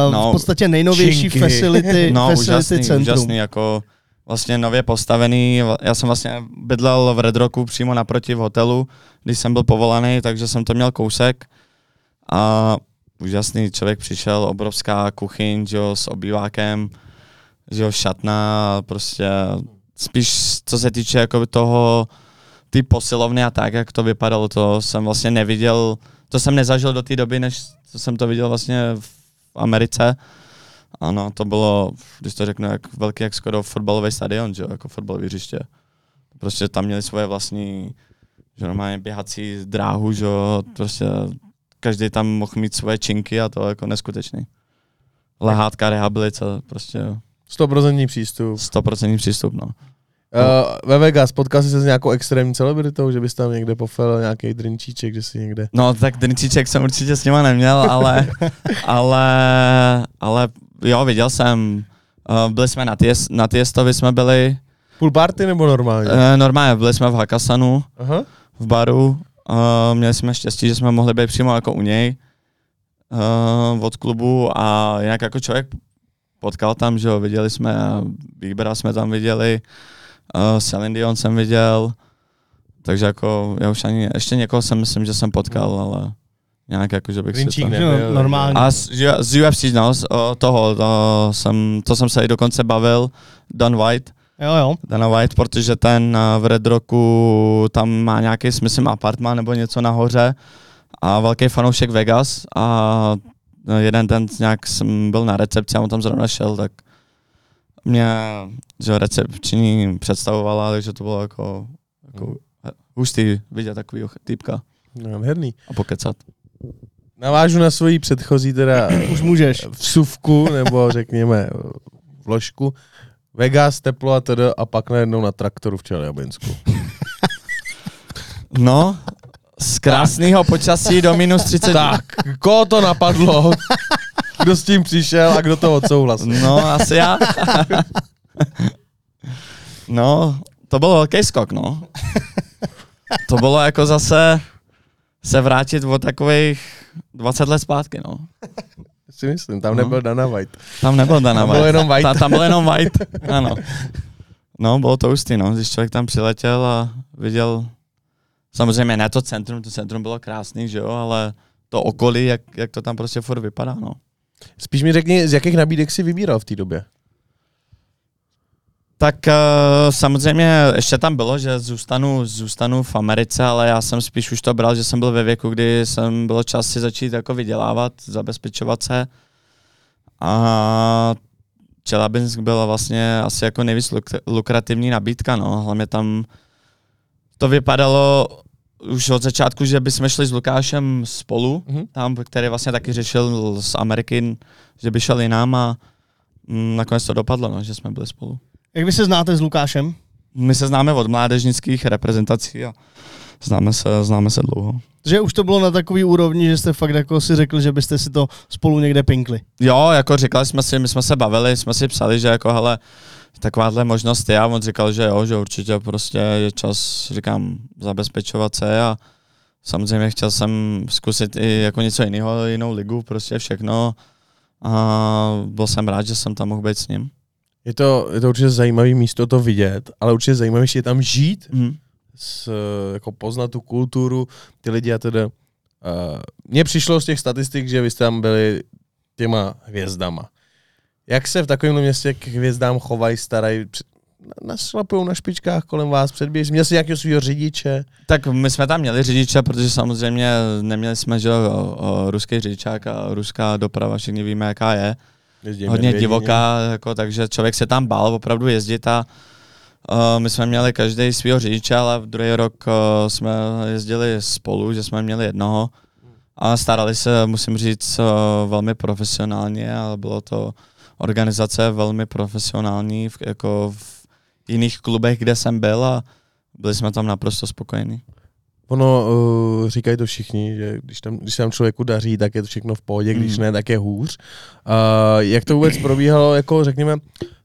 [SPEAKER 1] uh,
[SPEAKER 3] No,
[SPEAKER 1] v podstatě nejnovější
[SPEAKER 2] činky.
[SPEAKER 1] facility,
[SPEAKER 3] No,
[SPEAKER 1] facility
[SPEAKER 3] úžasný,
[SPEAKER 1] centrum.
[SPEAKER 3] úžasný, jako vlastně nově postavený. Já jsem vlastně bydlel v Red Rocku přímo naproti v hotelu, když jsem byl povolaný, takže jsem to měl kousek. A úžasný člověk přišel, obrovská kuchyň, že jo, s obývákem, že jo, šatna, prostě spíš co se týče jako toho, ty posilovny a tak, jak to vypadalo, to jsem vlastně neviděl, to jsem nezažil do té doby, než jsem to viděl vlastně v Americe. Ano, to bylo, když to řeknu, jak velký jak skoro fotbalový stadion, že jo, jako fotbalové hřiště. Prostě tam měli svoje vlastní, že normálně běhací dráhu, že jo, prostě každý tam mohl mít svoje činky a to jako neskutečný. Lehátka, rehabilitace, prostě
[SPEAKER 2] 100% přístup.
[SPEAKER 3] 100% přístup, no.
[SPEAKER 2] Uh, ve Vegas, potkal jsi se s nějakou extrémní celebritou, že bys tam někde pofel nějaký drinčíček, že si někde...
[SPEAKER 3] No, tak drnicíček jsem určitě s nima neměl, ale, ale, ale jo, viděl jsem, uh, byli jsme na, ties, na Tiestovi jsme byli,
[SPEAKER 2] Pool party nebo normálně?
[SPEAKER 3] uh, normálně byli jsme v Hakasanu,
[SPEAKER 2] Aha.
[SPEAKER 3] v baru, uh, měli jsme štěstí, že jsme mohli být přímo jako u něj uh, od klubu a jinak jako člověk potkal tam, že jo, viděli jsme, Bíbera jsme tam viděli, uh, Celine Dion jsem viděl, takže jako já už ani, ještě někoho jsem myslím, že jsem potkal, ale nějak jako, že bych si
[SPEAKER 2] Drinčík
[SPEAKER 3] to...
[SPEAKER 2] nebyl,
[SPEAKER 1] normálně.
[SPEAKER 3] A z, z UFC, no, z toho, to jsem, to jsem se i dokonce bavil, Dan White,
[SPEAKER 1] Jo, jo.
[SPEAKER 3] Dana White, protože ten eh, v Red Rocku tam má nějaký, myslím, apartmán nebo něco nahoře a velký fanoušek Vegas a eh, jeden den nějak jsem byl na recepci a on tam zrovna šel, tak mě, že recepční představovala, takže to bylo jako, jako hustý vidět takovýho týpka
[SPEAKER 2] Nádherný.
[SPEAKER 3] a pokecat.
[SPEAKER 2] Navážu na svoji předchozí teda
[SPEAKER 1] Už můžeš.
[SPEAKER 2] vsuvku, nebo řekněme vložku. Vegas, teplo a tedy a pak najednou na traktoru v Čeljabinsku.
[SPEAKER 3] No, z krásného počasí do minus 30.
[SPEAKER 2] Tak, koho to napadlo? Kdo s tím přišel a kdo to odsouhlasil?
[SPEAKER 3] No, asi já. no, to byl velký skok, no. To bylo jako zase se vrátit o takových 20 let zpátky, no.
[SPEAKER 2] Si myslím, tam
[SPEAKER 3] No.
[SPEAKER 2] nebyl Dana White.
[SPEAKER 3] Tam nebyl Dana
[SPEAKER 2] Tam
[SPEAKER 3] White.
[SPEAKER 2] byl jenom White.
[SPEAKER 3] Ta, tam byl jenom White, ano. No, bylo to hustý, no, když člověk tam přiletěl a viděl, samozřejmě ne to centrum, to centrum bylo krásný, že jo, ale to okolí, jak, jak to tam prostě furt vypadá, no.
[SPEAKER 2] Spíš mi řekni, z jakých nabídek si vybíral v té době?
[SPEAKER 3] Tak uh, samozřejmě ještě tam bylo, že zůstanu, zůstanu v Americe, ale já jsem spíš už to bral, že jsem byl ve věku, kdy jsem bylo čas si začít jako vydělávat, zabezpečovat se. A Čelabinsk byla vlastně asi jako nejvíc luk- lukrativní nabídka, no. Hlavně tam to vypadalo už od začátku, že bychom šli s Lukášem spolu,
[SPEAKER 2] Mhm.
[SPEAKER 3] tam, který vlastně taky řešil z Ameriky, že by šel jinam a mm, nakonec to dopadlo, no, že jsme byli spolu.
[SPEAKER 1] Jak vy se znáte s Lukášem?
[SPEAKER 3] My se známe od mládežnických reprezentací a známe se, známe se dlouho.
[SPEAKER 1] Že už to bylo na takový úrovni, že jste fakt jako si řekl, že byste si to spolu někde pinkli.
[SPEAKER 3] Jo, jako říkali jsme si, my jsme se bavili, jsme si psali, že jako hele, takováhle možnost je a on říkal, že jo, že určitě prostě je čas, říkám, zabezpečovat se a samozřejmě chtěl jsem zkusit i jako něco jiného, jinou ligu, prostě všechno a byl jsem rád, že jsem tam mohl být s ním.
[SPEAKER 2] Je to, je to určitě zajímavé místo to vidět, ale určitě zajímavější je tam žít,
[SPEAKER 3] Mhm.
[SPEAKER 2] s, jako poznat tu kulturu, ty lidi a teda. Uh, mně přišlo z těch statistik, že vy jste tam byli těma hvězdama. Jak se v takovém městě k hvězdám chovají, starají, našlapují na špičkách kolem vás, předběží? Měl jsi nějakého svého řidiče?
[SPEAKER 3] Tak my jsme tam měli řidiče, protože samozřejmě neměli jsme že, o, o, ruský řidičák a ruská doprava, všichni víme, jaká je.
[SPEAKER 2] Jezdí
[SPEAKER 3] Hodně
[SPEAKER 2] medvědi,
[SPEAKER 3] divoká, jako, takže člověk se tam bál opravdu jezdit a uh, my jsme měli každý svého řidiče, ale v druhý rok uh, jsme jezdili spolu, že jsme měli jednoho a starali se, musím říct, uh, velmi profesionálně a bylo to organizace velmi profesionální, v, jako v jiných klubech, kde jsem byl a byli jsme tam naprosto spokojení.
[SPEAKER 2] Ono, uh, říkají to všichni, že když, tam, když se tam člověku daří, tak je to všechno v pohodě, když
[SPEAKER 3] Mm.
[SPEAKER 2] ne, tak je hůř. Uh, jak to vůbec probíhalo, jako řekněme,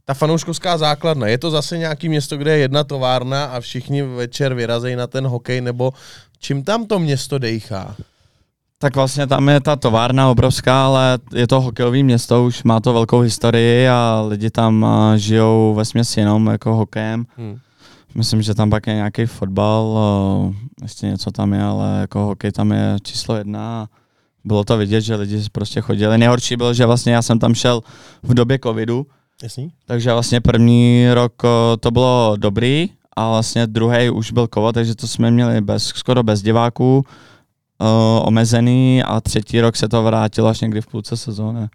[SPEAKER 2] ta fanouškovská základna, je to zase nějaký město, kde je jedna továrna a všichni večer vyrazejí na ten hokej, nebo čím tam to město dejchá?
[SPEAKER 3] Tak vlastně tam je ta továrna obrovská, ale je to hokejové město, už má to velkou historii a lidi tam a, žijou ve směs jenom jako hokejem.
[SPEAKER 2] Hmm.
[SPEAKER 3] Myslím, že tam pak je nějaký fotbal, a, ještě něco tam je, ale jako hokej tam je číslo jedna. Bylo to vidět, že lidi prostě chodili. Nejhorší bylo, že vlastně já jsem tam šel v době covidu,
[SPEAKER 2] Jasný?
[SPEAKER 3] takže vlastně první rok o, to bylo dobrý a vlastně druhý už byl covid, takže to jsme měli bez, skoro bez diváků, o, omezený a třetí rok se to vrátilo až někdy v půlce sezóny,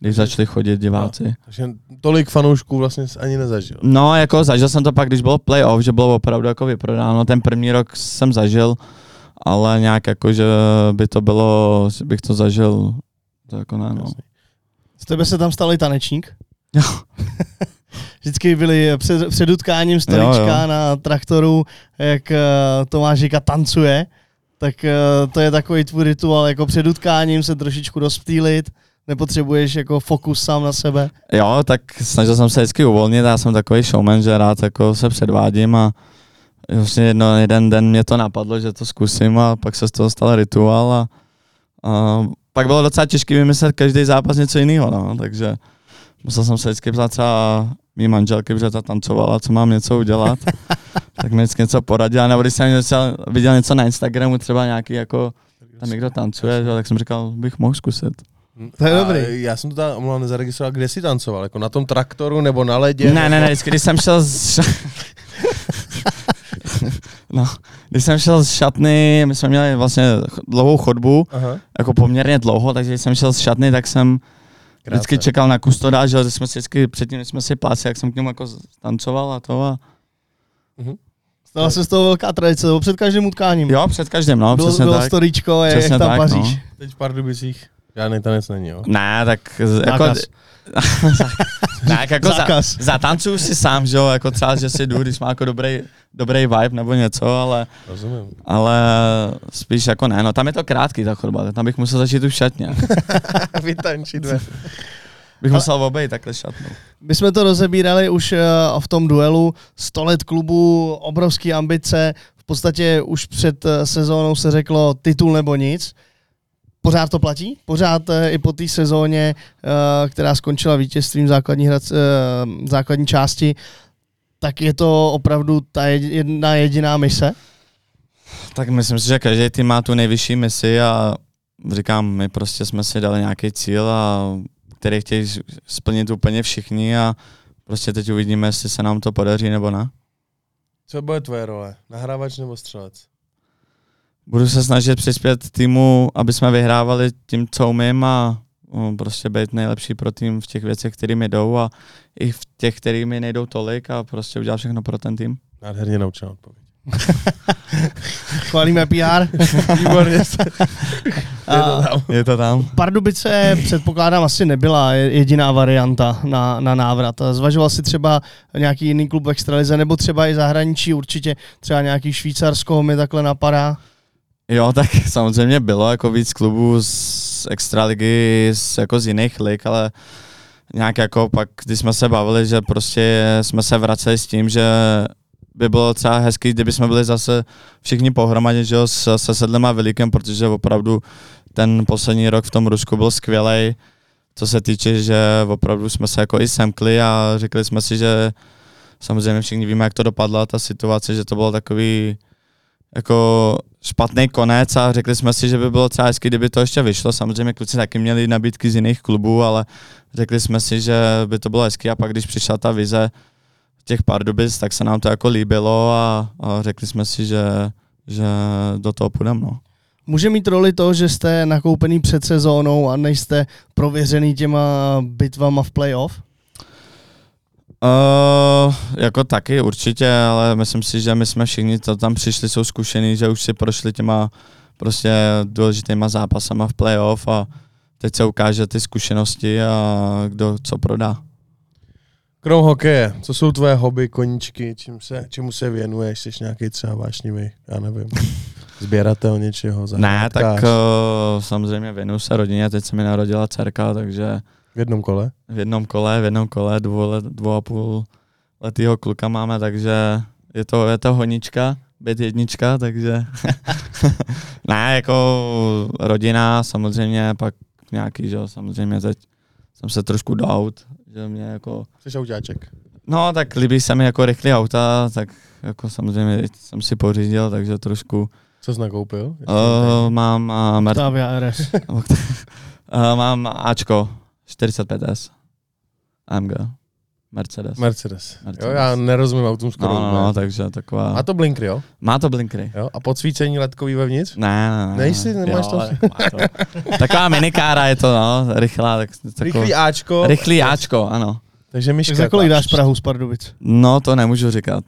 [SPEAKER 3] když začali chodit diváci.
[SPEAKER 2] Takže tolik fanoušků vlastně ani nezažil.
[SPEAKER 3] No, jako zažil jsem to pak, když bylo playoff, že bylo opravdu jako vyprodáno. Ten první rok jsem zažil, ale nějak jako, že by to bylo, že bych to zažil, to jako ne, no.
[SPEAKER 1] Z tebe se tam stal i tanečník?
[SPEAKER 3] Jo.
[SPEAKER 1] Vždycky byli před, před utkáním stolička
[SPEAKER 3] Jo, jo.
[SPEAKER 1] na traktoru, jak uh, Tomáš říká, tancuje. Tak uh, to je takový tvůj rituál, jako před utkáním se trošičku rozptýlit, nepotřebuješ jako fokus sám na sebe.
[SPEAKER 3] Jo, tak snažil jsem se vždycky uvolnit, já jsem takový showman, že rád jako se předvádím a vlastně jedno, jeden den mě to napadlo, že to zkusím a pak se z toho stal rituál a, a pak bylo docela těžké vymyslet každý zápas něco jiného, no, takže musel jsem se vždycky ptát třeba mý manželky, protože ta tancovala, co mám něco udělat, tak mi vždycky něco poradila, nebo když jsem něco, viděl něco na Instagramu, třeba nějaký jako, tam někdo tancuje, že, tak jsem říkal, bych mohl zkusit.
[SPEAKER 1] To je
[SPEAKER 2] A
[SPEAKER 1] dobrý.
[SPEAKER 2] Já jsem to tam omlouvám, nezaregistroval, kde jsi tancoval? Jako na tom traktoru nebo na ledě?
[SPEAKER 3] Ne, ne, ne, vždycky, když jsem šel z... no, když jsem šel z šatny, my jsme měli vlastně dlouhou chodbu,
[SPEAKER 2] Aha.
[SPEAKER 3] jako poměrně dlouho, takže když jsem šel z šatny, tak jsem vždycky
[SPEAKER 2] Krásné.
[SPEAKER 3] čekal na kustoda, že že jsme si vždycky předtím, než jsme si pláci, jak jsem k němu jako tancoval a to a...
[SPEAKER 1] Stala se z toho velká tradice, to bylo před každým utkáním.
[SPEAKER 3] Jo, před každým, no,
[SPEAKER 1] bylo,
[SPEAKER 3] přesně
[SPEAKER 1] bylo
[SPEAKER 3] tak.
[SPEAKER 1] storíčko, jak,
[SPEAKER 3] Přesně
[SPEAKER 1] jak tam
[SPEAKER 3] tak,
[SPEAKER 1] paříš.
[SPEAKER 3] no.
[SPEAKER 2] Teď v Pardubicích žádný tanec není, jo?
[SPEAKER 3] Ne, tak z- jako... Tak jako za,
[SPEAKER 1] Zákaz.
[SPEAKER 3] zatancuju si sám, že jo, jako třeba, že si jdu, když má jako dobrý, dobrý vibe nebo něco, ale
[SPEAKER 2] Rozumím.
[SPEAKER 3] Ale spíš jako ne, no tam je to krátký ta chodba, tam bych musel začít už šatně.
[SPEAKER 2] Vytančit ve.
[SPEAKER 3] Bych musel obejít takhle šatnu.
[SPEAKER 1] My jsme to rozebírali už eh, v tom duelu. 100 let klubu, obrovské ambice. V podstatě už před eh, sezónou se řeklo titul nebo nic. Pořád to platí? Pořád eh, i po té sezóně, eh, která skončila vítězstvím základní, hrac, eh, základní části, tak je to opravdu ta jed- jedna jediná mise?
[SPEAKER 3] Tak myslím si, že každý tým má tu nejvyšší misi a říkám, my prostě jsme si dali nějaký cíl, a, který chtějí splnit úplně všichni a prostě teď uvidíme, jestli se nám to podaří nebo ne.
[SPEAKER 2] Co bude tvoje role? Nahrávač nebo střelec?
[SPEAKER 3] Budu se snažit přispět týmu, aby jsme vyhrávali tím, co umím a prostě být nejlepší pro tým v těch věcech, které mi jdou a i v těch, které mi nejdou tolik a prostě udělat všechno pro ten tým.
[SPEAKER 2] Nádherně naučená odpověď.
[SPEAKER 1] Chválíme PR.
[SPEAKER 2] Výborně.
[SPEAKER 1] A
[SPEAKER 3] Je to tam.
[SPEAKER 1] Pardubice předpokládám asi nebyla je- jediná varianta na, na návrat. Zvažoval si třeba nějaký jiný klub v extralize, nebo třeba i zahraničí určitě, třeba nějaký Švýcarsko mi takhle napadá.
[SPEAKER 3] Jo, tak samozřejmě bylo jako víc klubů z extraligy, z, jako z jiných lig, ale nějak jako pak, když jsme se bavili, že prostě jsme se vraceli s tím, že by bylo třeba hezký, kdyby jsme byli zase všichni pohromadě, že jo, s, se Sedlem a Velikem, protože opravdu ten poslední rok v tom Rusku byl skvělý. co se týče, že opravdu jsme se jako i semkli a řekli jsme si, že samozřejmě všichni víme, jak to dopadla ta situace, že to bylo takový jako špatný konec a řekli jsme si, že by bylo třeba hezky, kdyby to ještě vyšlo. Samozřejmě kluci taky měli nabídky z jiných klubů, ale řekli jsme si, že by to bylo hezky a pak když přišla ta vize těch Pardubic, tak se nám to jako líbilo a, a řekli jsme si, že, že do toho půjdeme. No.
[SPEAKER 1] Může mít roli to, že jste nakoupený před sezónou a nejste prověřený těma bitvama v playoff?
[SPEAKER 3] Uh, jako taky určitě, ale myslím si, že my jsme všichni, co tam přišli, jsou zkušení, že už si prošli těma prostě důležitýma zápasama v playoff a teď se ukáže ty zkušenosti a kdo co prodá.
[SPEAKER 2] Krom hokeje, co jsou tvoje hobby, koníčky, čím se, čemu se věnuješ, jsi nějaký třeba vášnivý, já nevím, sběratel něčeho,
[SPEAKER 3] Ne,
[SPEAKER 2] zahrádkář?
[SPEAKER 3] tak uh, samozřejmě věnuju se rodině, teď se mi narodila dcerka, takže
[SPEAKER 2] V jednom kole?
[SPEAKER 3] v jednom kole, v jednom kole dvou, let, dvou a půl letýho kluka máme, takže je to, je to honička, být jednička, takže ne, jako rodina samozřejmě, pak nějaký, že jo, samozřejmě teď jsem se trošku do aut, že mě jako,
[SPEAKER 2] Jsi autáček.
[SPEAKER 3] no tak líbí se mi jako rychlý auta, tak jako samozřejmě jsem si pořídil, takže trošku,
[SPEAKER 2] Co jsi nakoupil?
[SPEAKER 3] uh, mám uh, Mer-
[SPEAKER 1] Octavia RS.
[SPEAKER 3] uh, mám Ačko 45S AMG Mercedes.
[SPEAKER 2] Mercedes.
[SPEAKER 3] Mercedes.
[SPEAKER 2] Jo, já nerozumím autům skoro.
[SPEAKER 3] No, no, no, takže taková...
[SPEAKER 2] Má to blinkry, jo?
[SPEAKER 3] Má to blinkry.
[SPEAKER 2] jo? A podsvícení ledkový vevnitř?
[SPEAKER 3] Ne, ne, ne.
[SPEAKER 2] Nejsi, nemáš
[SPEAKER 3] jo,
[SPEAKER 2] to?
[SPEAKER 3] ale má to? Taková minikára je to, no, rychlá. Tak, takovou,
[SPEAKER 2] Rychlý Ačko.
[SPEAKER 3] Rychlý Ačko, ano.
[SPEAKER 2] Takže myška.
[SPEAKER 1] Tak za kolik dáš Prahu z Pardubic?
[SPEAKER 3] No, to nemůžu říkat.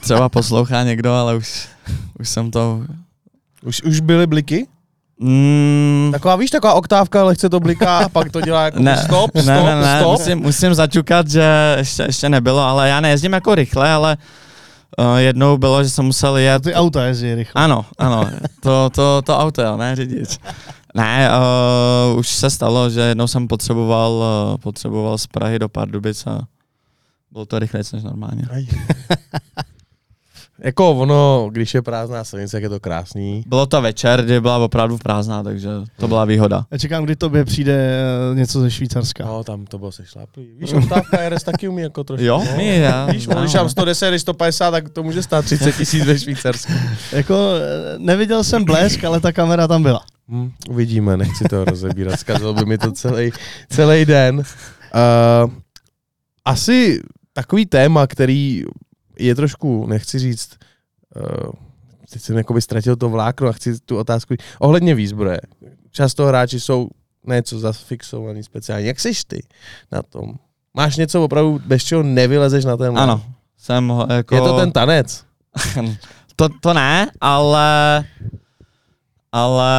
[SPEAKER 3] Třeba poslouchá někdo, ale už, už jsem to...
[SPEAKER 2] Už, už byly bliky?
[SPEAKER 3] Mm,
[SPEAKER 2] Taková, víš, taková oktávka, lehce to bliká a pak to dělá jako
[SPEAKER 3] ne,
[SPEAKER 2] stop, stop,
[SPEAKER 3] ne, ne, ne,
[SPEAKER 2] stop.
[SPEAKER 3] Musím, musím zaťukat, že ještě, ještě nebylo, ale já nejezdím jako rychle, ale uh, jednou bylo, že jsem musel jet
[SPEAKER 1] ty auta jezdí rychle.
[SPEAKER 3] Ano, ano, to, to, to auto, jo, ne řidič. Ne, uh, už se stalo, že jednou jsem potřeboval, uh, potřeboval z Prahy do Pardubic a bylo to rychlejší než normálně.
[SPEAKER 2] Jako ono, když je prázdná silnice, jak je to krásný.
[SPEAKER 3] Bylo to večer, kdy byla opravdu prázdná, takže to byla výhoda.
[SPEAKER 1] Já čekám, kdy tobě přijde eh, něco ze Švýcarska.
[SPEAKER 2] No, tam to bylo sešláplý. Víš, oktávka RS taky umí jako trošku.
[SPEAKER 3] Jo,
[SPEAKER 2] no.
[SPEAKER 3] my, já,
[SPEAKER 2] Víš, když mám 110, 150, tak to může stát 30 tisíc ve Švýcarsku.
[SPEAKER 1] Jako eh, neviděl jsem blesk, ale ta kamera tam byla.
[SPEAKER 2] Hm, uvidíme, nechci to rozebírat, zkazilo by mi to celý, celý den. Uh, asi takový téma, který je trošku, nechci říct, uh, teď jsem jakoby ztratil to vlákno a chci tu otázku, ohledně výzbroje. Často hráči jsou něco zafixovaný speciálně. Jak jsi ty na tom? Máš něco opravdu, bez čeho nevylezeš na ten
[SPEAKER 3] Ano, jsem ho jako...
[SPEAKER 2] Je to ten tanec?
[SPEAKER 3] to, to ne, ale ale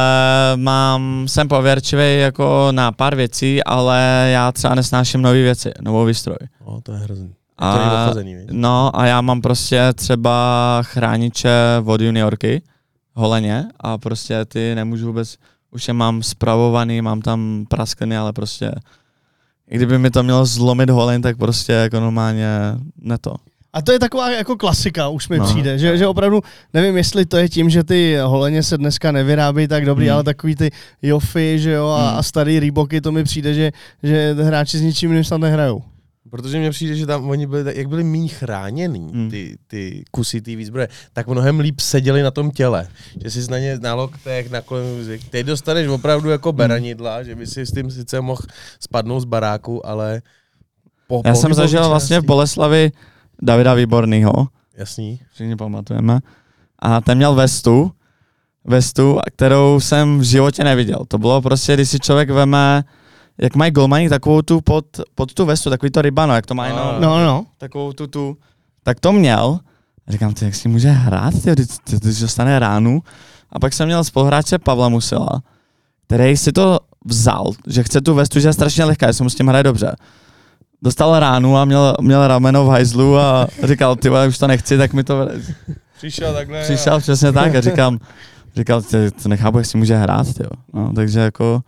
[SPEAKER 3] mám, jsem pověrčivý jako na pár věcí, ale já třeba nesnáším nové věci, novou výstroj.
[SPEAKER 2] No, to je hrozný. A... Obchozený,
[SPEAKER 3] no a já mám prostě třeba chrániče od juniorky, holeně a prostě ty nemůžu vůbec, už je mám spravovaný, mám tam praskliny, ale prostě i kdyby mi to mělo zlomit holen, tak prostě jako normálně ne to.
[SPEAKER 1] A to je taková jako klasika, už mi
[SPEAKER 3] No.
[SPEAKER 1] přijde, že, že opravdu, nevím, jestli to je tím, že ty holeně se dneska nevyrábí tak dobrý,
[SPEAKER 3] Hmm.
[SPEAKER 1] ale takový ty Jofy, že jo, a,
[SPEAKER 3] Hmm.
[SPEAKER 1] a starý Reeboky, to mi přijde, že, že hráči s ničím jiným snad nehrajou.
[SPEAKER 2] Protože mně přijde, že tam oni byli, jak byli méně chráněný,
[SPEAKER 3] Hmm.
[SPEAKER 2] ty, ty kusy té výzbroje, tak mnohem líp seděli na tom těle. Že jsi na ně na loktech, na kolem, teď dostaneš opravdu jako beranidla, že by si s tím sice mohl spadnout z baráku, ale po
[SPEAKER 3] Já jsem
[SPEAKER 2] pohybové
[SPEAKER 3] zažil vlastně v Boleslavi Davida Výbornýho,
[SPEAKER 2] Jasný.
[SPEAKER 3] všichni pamatujeme, a ten měl vestu, vestu, kterou jsem v životě neviděl. To bylo prostě, když si člověk veme, jak mají golmani takovou tu pod, pod tu vestu, takový to rybano, jak to mají, no,
[SPEAKER 2] A.
[SPEAKER 1] No, no.
[SPEAKER 3] takovou tu, tu, tak to měl. A říkám, ty, jak si může hrát, ty, když, ty, když dostane ránu. A pak jsem měl spoluhráče Pavla Musila, který si to vzal, že chce tu vestu, že je strašně lehká, že se mu s tím hraje dobře. Dostal ránu a měl, měl rameno v hajzlu a říkal, ty už to nechci, tak mi to vrať.
[SPEAKER 2] Přišel takhle.
[SPEAKER 3] Přišel přesně tak a říkám, říkal, ty, to nechápu, jak si může hrát, tyjo. No, takže jako,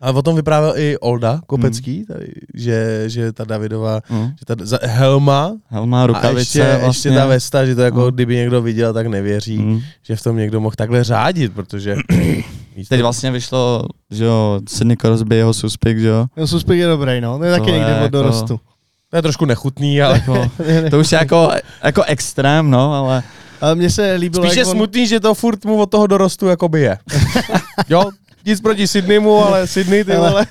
[SPEAKER 2] A o tom vyprávěl i Olda Kopecký, tady, že, že ta Davidová,
[SPEAKER 3] no,
[SPEAKER 2] že ta za- helma
[SPEAKER 3] helma,
[SPEAKER 2] a
[SPEAKER 3] rukavice,
[SPEAKER 2] ještě,
[SPEAKER 3] vlastně.
[SPEAKER 2] ještě ta vesta, že to jako
[SPEAKER 3] No.
[SPEAKER 2] kdyby někdo viděl, tak nevěří.
[SPEAKER 3] Mm.
[SPEAKER 2] že v tom někdo mohl takhle řádit, protože Místo...
[SPEAKER 3] Teď vlastně vyšlo, že jo, Sidney Crosby, jeho suspik, že jo.
[SPEAKER 1] No, Suspik je dobrý, no. To je taky někdy od
[SPEAKER 3] jako-
[SPEAKER 1] dorostu.
[SPEAKER 2] To je trošku nechutný, ale
[SPEAKER 3] Jako, to už je jako, jako extrém, no, ale
[SPEAKER 1] Ale mně se líbilo,
[SPEAKER 2] spíš je
[SPEAKER 1] on,
[SPEAKER 2] smutný, že to furt mu od toho dorostu jakoby je. jo, nic proti Sydneymu, ale Sydney ty
[SPEAKER 1] Ale-
[SPEAKER 2] vole.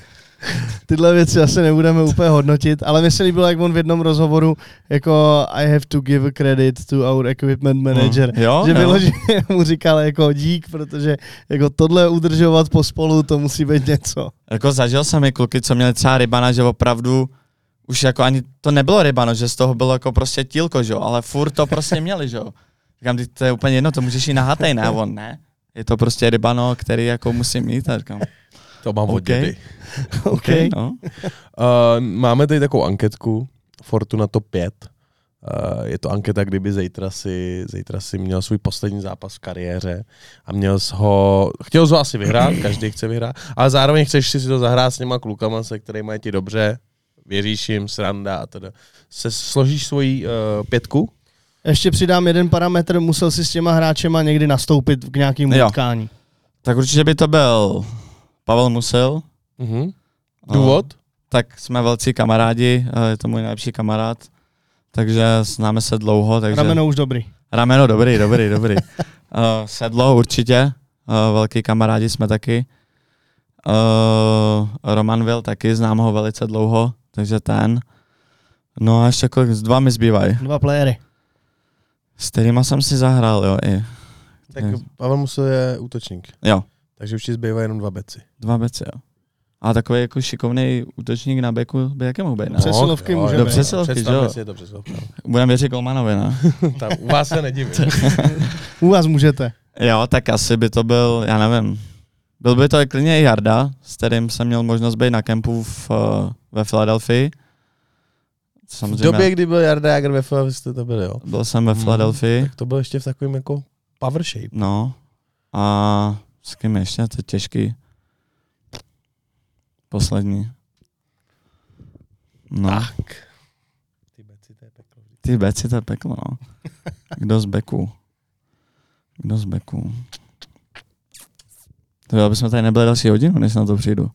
[SPEAKER 1] tyhle věci asi nebudeme úplně hodnotit, ale mně se líbilo, jak on v jednom rozhovoru jako I have to give credit to our equipment manager.
[SPEAKER 3] Hmm. Jo,
[SPEAKER 1] že
[SPEAKER 3] jo.
[SPEAKER 1] vyloženě mu říkal jako dík, protože jako tohle udržovat pospolu, to musí být něco.
[SPEAKER 3] Jako zažil jsem i kluky, co měli třeba rybana, že opravdu už jako ani to nebylo rybano, že z toho bylo jako prostě tílko, že jo, ale furt to prostě měli, že jo. Říkám, "Ty, to je úplně jedno, to můžeš i na hatej, ne, on ne. Je to prostě rybano, který jako musím mít a říkám,
[SPEAKER 2] To mám od
[SPEAKER 3] OK.
[SPEAKER 2] dědy.
[SPEAKER 1] OK.
[SPEAKER 3] no.
[SPEAKER 2] Uh, máme tady takovou anketku, Fortuna Top 5. Uh, je to anketa, kdyby zítra si, zítra si měl svůj poslední zápas v kariéře a měl jsi ho, chtěl jsi ho asi vyhrát, každý chce vyhrát, ale zároveň chceš si to zahrát s těma klukama, se kterými je ti dobře, věříš jim, sranda a teda. Se složíš svoji uh, pětku?
[SPEAKER 1] Ještě přidám jeden parametr, musel si s těma hráčema někdy nastoupit k nějakému
[SPEAKER 3] Jo.
[SPEAKER 1] utkání.
[SPEAKER 3] Tak určitě by to byl Pavel Musil.
[SPEAKER 2] Mhm. Důvod?
[SPEAKER 3] Tak jsme velcí kamarádi, eh, je to můj nejlepší kamarád, takže známe se dlouho, takže...
[SPEAKER 1] Rameno už dobrý.
[SPEAKER 3] Rameno, dobrý, dobrý, dobrý. uh, sedlo určitě, uh, velký kamarádi jsme taky. Uh, Roman Vil taky, znám ho velice dlouho, takže ten. No a ještě kolik, z dva mi zbývají.
[SPEAKER 1] Dva playery.
[SPEAKER 3] S kterýma jsem si zahrál, jo, i.
[SPEAKER 2] Tak
[SPEAKER 3] Je.
[SPEAKER 2] Pavel Musil je útočník,
[SPEAKER 3] Jo,
[SPEAKER 2] takže už ti zbývají jenom dva beci.
[SPEAKER 3] dva beci, jo. A takový jako šikovný útočník na beku by jaké mohl být,
[SPEAKER 1] Přesilovky
[SPEAKER 2] jo,
[SPEAKER 1] může
[SPEAKER 2] jo,
[SPEAKER 1] být.
[SPEAKER 2] jo.
[SPEAKER 3] Přesilovky, jo.
[SPEAKER 2] si, je to přesilovka.
[SPEAKER 3] Budeme věřit Golmanovi, ne?
[SPEAKER 2] Tam, u vás se nedivím.
[SPEAKER 1] U vás můžete.
[SPEAKER 3] Jo, tak asi by to byl, já nevím, byl by to klidně i Jarda, s kterým jsem měl možnost být na kempu v, uh, ve Filadelfii.
[SPEAKER 2] V
[SPEAKER 3] Samozřejmě,
[SPEAKER 2] době, kdy byl Jarda Jager ve Philadelphia, jste to byli, jo?
[SPEAKER 3] byl jsem ve
[SPEAKER 2] Hmm,
[SPEAKER 3] Filadelfii,
[SPEAKER 2] Tak to byl ještě v takovém jako power shape.
[SPEAKER 3] no, a s kým ještě, to je těžký. Poslední. No,
[SPEAKER 2] Tak. Ty beci, to je peklo.
[SPEAKER 3] ty beci, to je peklo, no. Kdo z beku? Kdo z beku? To jo, bychom tady nebyli další hodinu, než na to přijdu.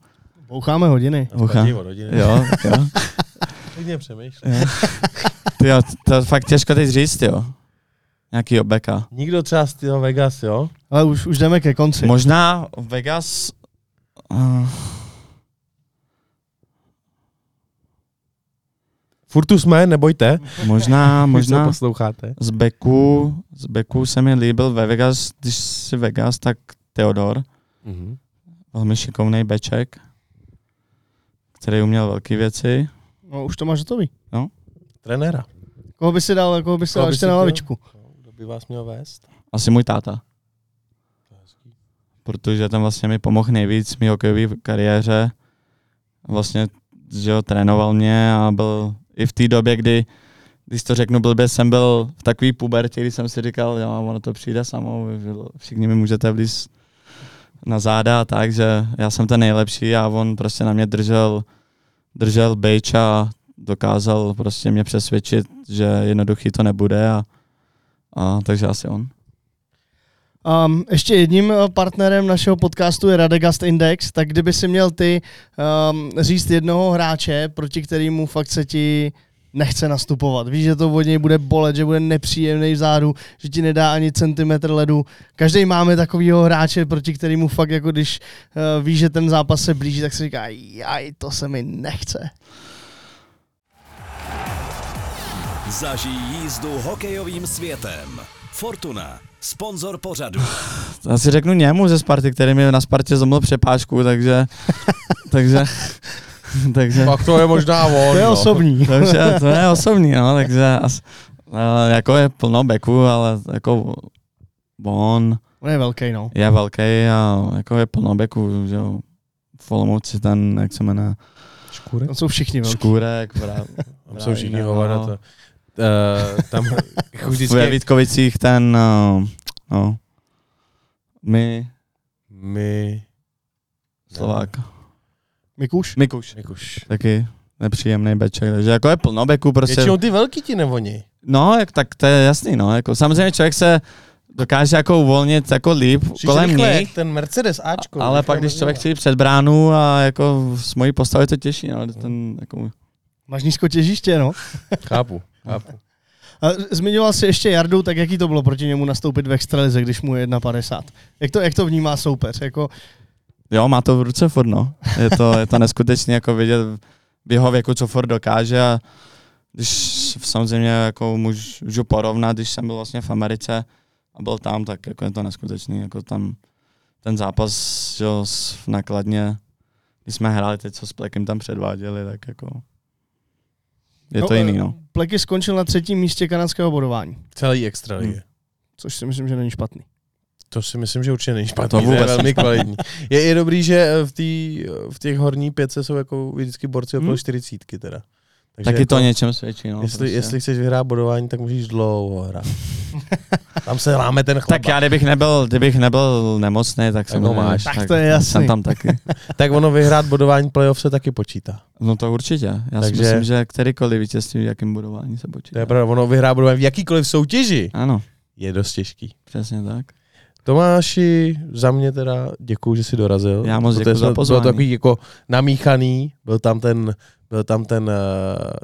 [SPEAKER 1] Boucháme hodiny.
[SPEAKER 2] Divo, rodiny.
[SPEAKER 3] Jo, jo.
[SPEAKER 2] Hodně přemýšlím.
[SPEAKER 3] Ty jo, to je fakt těžko teď říct, jo. Nějaký beka.
[SPEAKER 2] Nikdo třeba z toho Vegas, jo?
[SPEAKER 1] Ale už, už jdeme ke konci.
[SPEAKER 3] Možná Vegas... Uh,
[SPEAKER 2] Furt tu jsme, nebojte.
[SPEAKER 3] možná, možná
[SPEAKER 2] posloucháte.
[SPEAKER 3] z beku, z beku se mi líbil ve Vegas, když si Vegas, tak Theodor,
[SPEAKER 2] Mhm.
[SPEAKER 3] velmi šikovný beček, který uměl velké věci.
[SPEAKER 1] No, už to máš hotový.
[SPEAKER 2] Trenéra.
[SPEAKER 1] Koho by si dal, koho by si
[SPEAKER 2] Koho
[SPEAKER 1] dal
[SPEAKER 2] by
[SPEAKER 1] ještě
[SPEAKER 2] si
[SPEAKER 1] na lavičku?
[SPEAKER 2] Kdo by vás měl vést?
[SPEAKER 3] Asi můj táta. Protože ten vlastně mi pomohl nejvíc v mý hokejové kariéře. Vlastně, že ho trénoval mě a byl i v té době, kdy, když to řeknu blbě, jsem byl v takový pubertě, kdy jsem si říkal, jo, ono to přijde samo, všichni mi můžete vlíz na záda a tak, že já jsem ten nejlepší a on prostě na mě držel, držel bejč a dokázal prostě mě přesvědčit, že jednoduchý to nebude a, a takže asi on.
[SPEAKER 1] Um, ještě jedním eh, partnerem našeho podcastu je Radegast Index, tak kdyby si měl ty um, říct jednoho hráče, proti kterému fakt se ti nechce nastupovat. Víš, že to od něj bude bolet, že bude nepříjemný vzadu, že ti nedá ani centimetr ledu. Každý máme takovýho hráče, proti kterému fakt jako když uh, víš, že ten zápas se blíží, tak si říká, jaj, to se mi nechce.
[SPEAKER 4] Zažij jízdu hokejovým světem. Fortuna, sponzor pořadu.
[SPEAKER 3] Asi řeknu němu ze Sparty, který mi na Spartě zlomil přepáčku, takže, takže, takže,
[SPEAKER 2] Pak to je možná on.
[SPEAKER 1] To je
[SPEAKER 2] no.
[SPEAKER 1] osobní.
[SPEAKER 3] takže to je osobní, no, takže as, ale jako je plno beku, ale jako on
[SPEAKER 1] On je velký, no.
[SPEAKER 3] je velký a jako je plno beku, že jo. V Olomouci ten, jak se jmenuje,
[SPEAKER 2] Škůrek?
[SPEAKER 1] To jsou všichni velký.
[SPEAKER 3] Škůrek, vrá,
[SPEAKER 2] Tam jsou všichni
[SPEAKER 3] no.
[SPEAKER 2] hovada. To, uh, tam
[SPEAKER 3] ve
[SPEAKER 2] vždycky
[SPEAKER 3] Vítkovicích ten, no, no, my,
[SPEAKER 2] my...
[SPEAKER 3] Slovák,
[SPEAKER 1] Mikuš?
[SPEAKER 3] Mikuš,
[SPEAKER 2] Mikuš.
[SPEAKER 3] taky nepříjemný beček, takže jako je plno beku, prostě
[SPEAKER 2] Většinou ty velký ti nevoní.
[SPEAKER 3] No, jak, tak to je jasný, no. Jako, samozřejmě člověk se dokáže jako uvolnit jako líp
[SPEAKER 2] Přišel
[SPEAKER 3] kolem
[SPEAKER 2] rychle,
[SPEAKER 3] něj,
[SPEAKER 2] jak ten Mercedes Ačko.
[SPEAKER 3] ale pak když člověk chce před bránu a jako s mojí postavou je to těžší, no, ten jako
[SPEAKER 1] Máš nízko těžiště, no.
[SPEAKER 2] Chápu, chápu.
[SPEAKER 1] A zmiňoval jsi ještě Jardu, tak jaký to bylo proti němu nastoupit v extralize, když mu je 1,50? Jak to, jak to vnímá soupeř? Jako,
[SPEAKER 3] Jo, má to v ruce Ford, no. Je to, je to neskutečné jako vidět v jeho věku, co Ford dokáže a když samozřejmě jako můžu porovnat, když jsem byl vlastně v Americe a byl tam, tak jako je to neskutečný, jako tam ten zápas jo, s- v nakladně, když jsme hráli teď, co s Plekem tam předváděli, tak jako je to
[SPEAKER 1] No,
[SPEAKER 3] jiný, no.
[SPEAKER 1] Pleky skončil na třetím místě kanadského bodování,
[SPEAKER 2] Celý extra
[SPEAKER 3] Hmm.
[SPEAKER 1] což si myslím, že není špatný.
[SPEAKER 2] To si myslím, že určitě není špatný,
[SPEAKER 3] To
[SPEAKER 2] to, to je
[SPEAKER 3] vůbec
[SPEAKER 2] velmi kvalitní. Je, je dobrý, že eh, v, tý, v těch horní pětce jsou jako vždycky borci okolo
[SPEAKER 3] Hmm.
[SPEAKER 2] 40 teda. Takže
[SPEAKER 3] Taky
[SPEAKER 2] jako,
[SPEAKER 3] to o něčem svědčí, no.
[SPEAKER 2] jestli,
[SPEAKER 3] prostě.
[SPEAKER 2] jestli chceš vyhrát bodování, tak musíš dlouho hrát. Tam se láme ten chleba.
[SPEAKER 3] tak já, kdybych nebyl, kdybych nebyl nemocný, tak
[SPEAKER 2] Tak
[SPEAKER 3] jsem
[SPEAKER 2] ho máš.
[SPEAKER 1] Tak to je jasný.
[SPEAKER 3] Jsem tam taky.
[SPEAKER 2] tak ono vyhrát bodování playoff se taky počítá.
[SPEAKER 3] No to určitě. Já
[SPEAKER 2] Takže-
[SPEAKER 3] si myslím, že kterýkoliv vítězství v jakém budování se
[SPEAKER 2] To
[SPEAKER 3] počítá.
[SPEAKER 2] je pravda, ono vyhrát bodování v jakýkoliv soutěži
[SPEAKER 3] Ano,
[SPEAKER 2] je dost těžký.
[SPEAKER 3] přesně tak.
[SPEAKER 2] Tomáši, za mě teda děkuju, že jsi dorazil.
[SPEAKER 3] Já moc děkuju za pozvání.
[SPEAKER 2] Bylo to takový jako namíchaný, byl tam ten, byl tam ten, uh,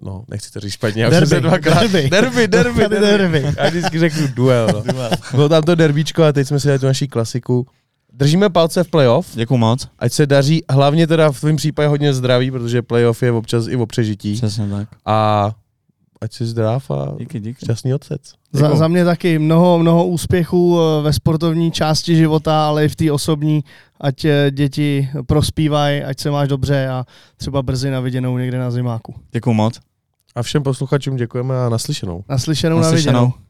[SPEAKER 2] no, nechci to říct špatně, já jsem
[SPEAKER 1] Derby,
[SPEAKER 2] dvakrát,
[SPEAKER 1] derby.
[SPEAKER 2] derby, derby, derby.
[SPEAKER 1] derby.
[SPEAKER 2] Já vždycky řeknu duel, no. Bylo tam to derbíčko a teď jsme si dali tu naší klasiku. Držíme palce v playoff,
[SPEAKER 3] Děkuju moc.
[SPEAKER 2] ať se daří, hlavně teda v tvém případě hodně zdraví, protože playoff je občas i o přežití.
[SPEAKER 3] Přesně tak.
[SPEAKER 2] A ať jsi zdrav a
[SPEAKER 3] Díky, díky.
[SPEAKER 2] šťastný otec.
[SPEAKER 1] Za, za mě taky mnoho, mnoho úspěchů eh, ve sportovní části života, ale i v té osobní, ať eh, děti prospívají, ať se máš dobře a třeba brzy na viděnou někde na zimáku.
[SPEAKER 3] Děkuju moc.
[SPEAKER 2] A všem posluchačům děkujeme a naslyšenou.
[SPEAKER 1] Naslyšenou,
[SPEAKER 3] Naslyšenou.
[SPEAKER 1] na viděnou.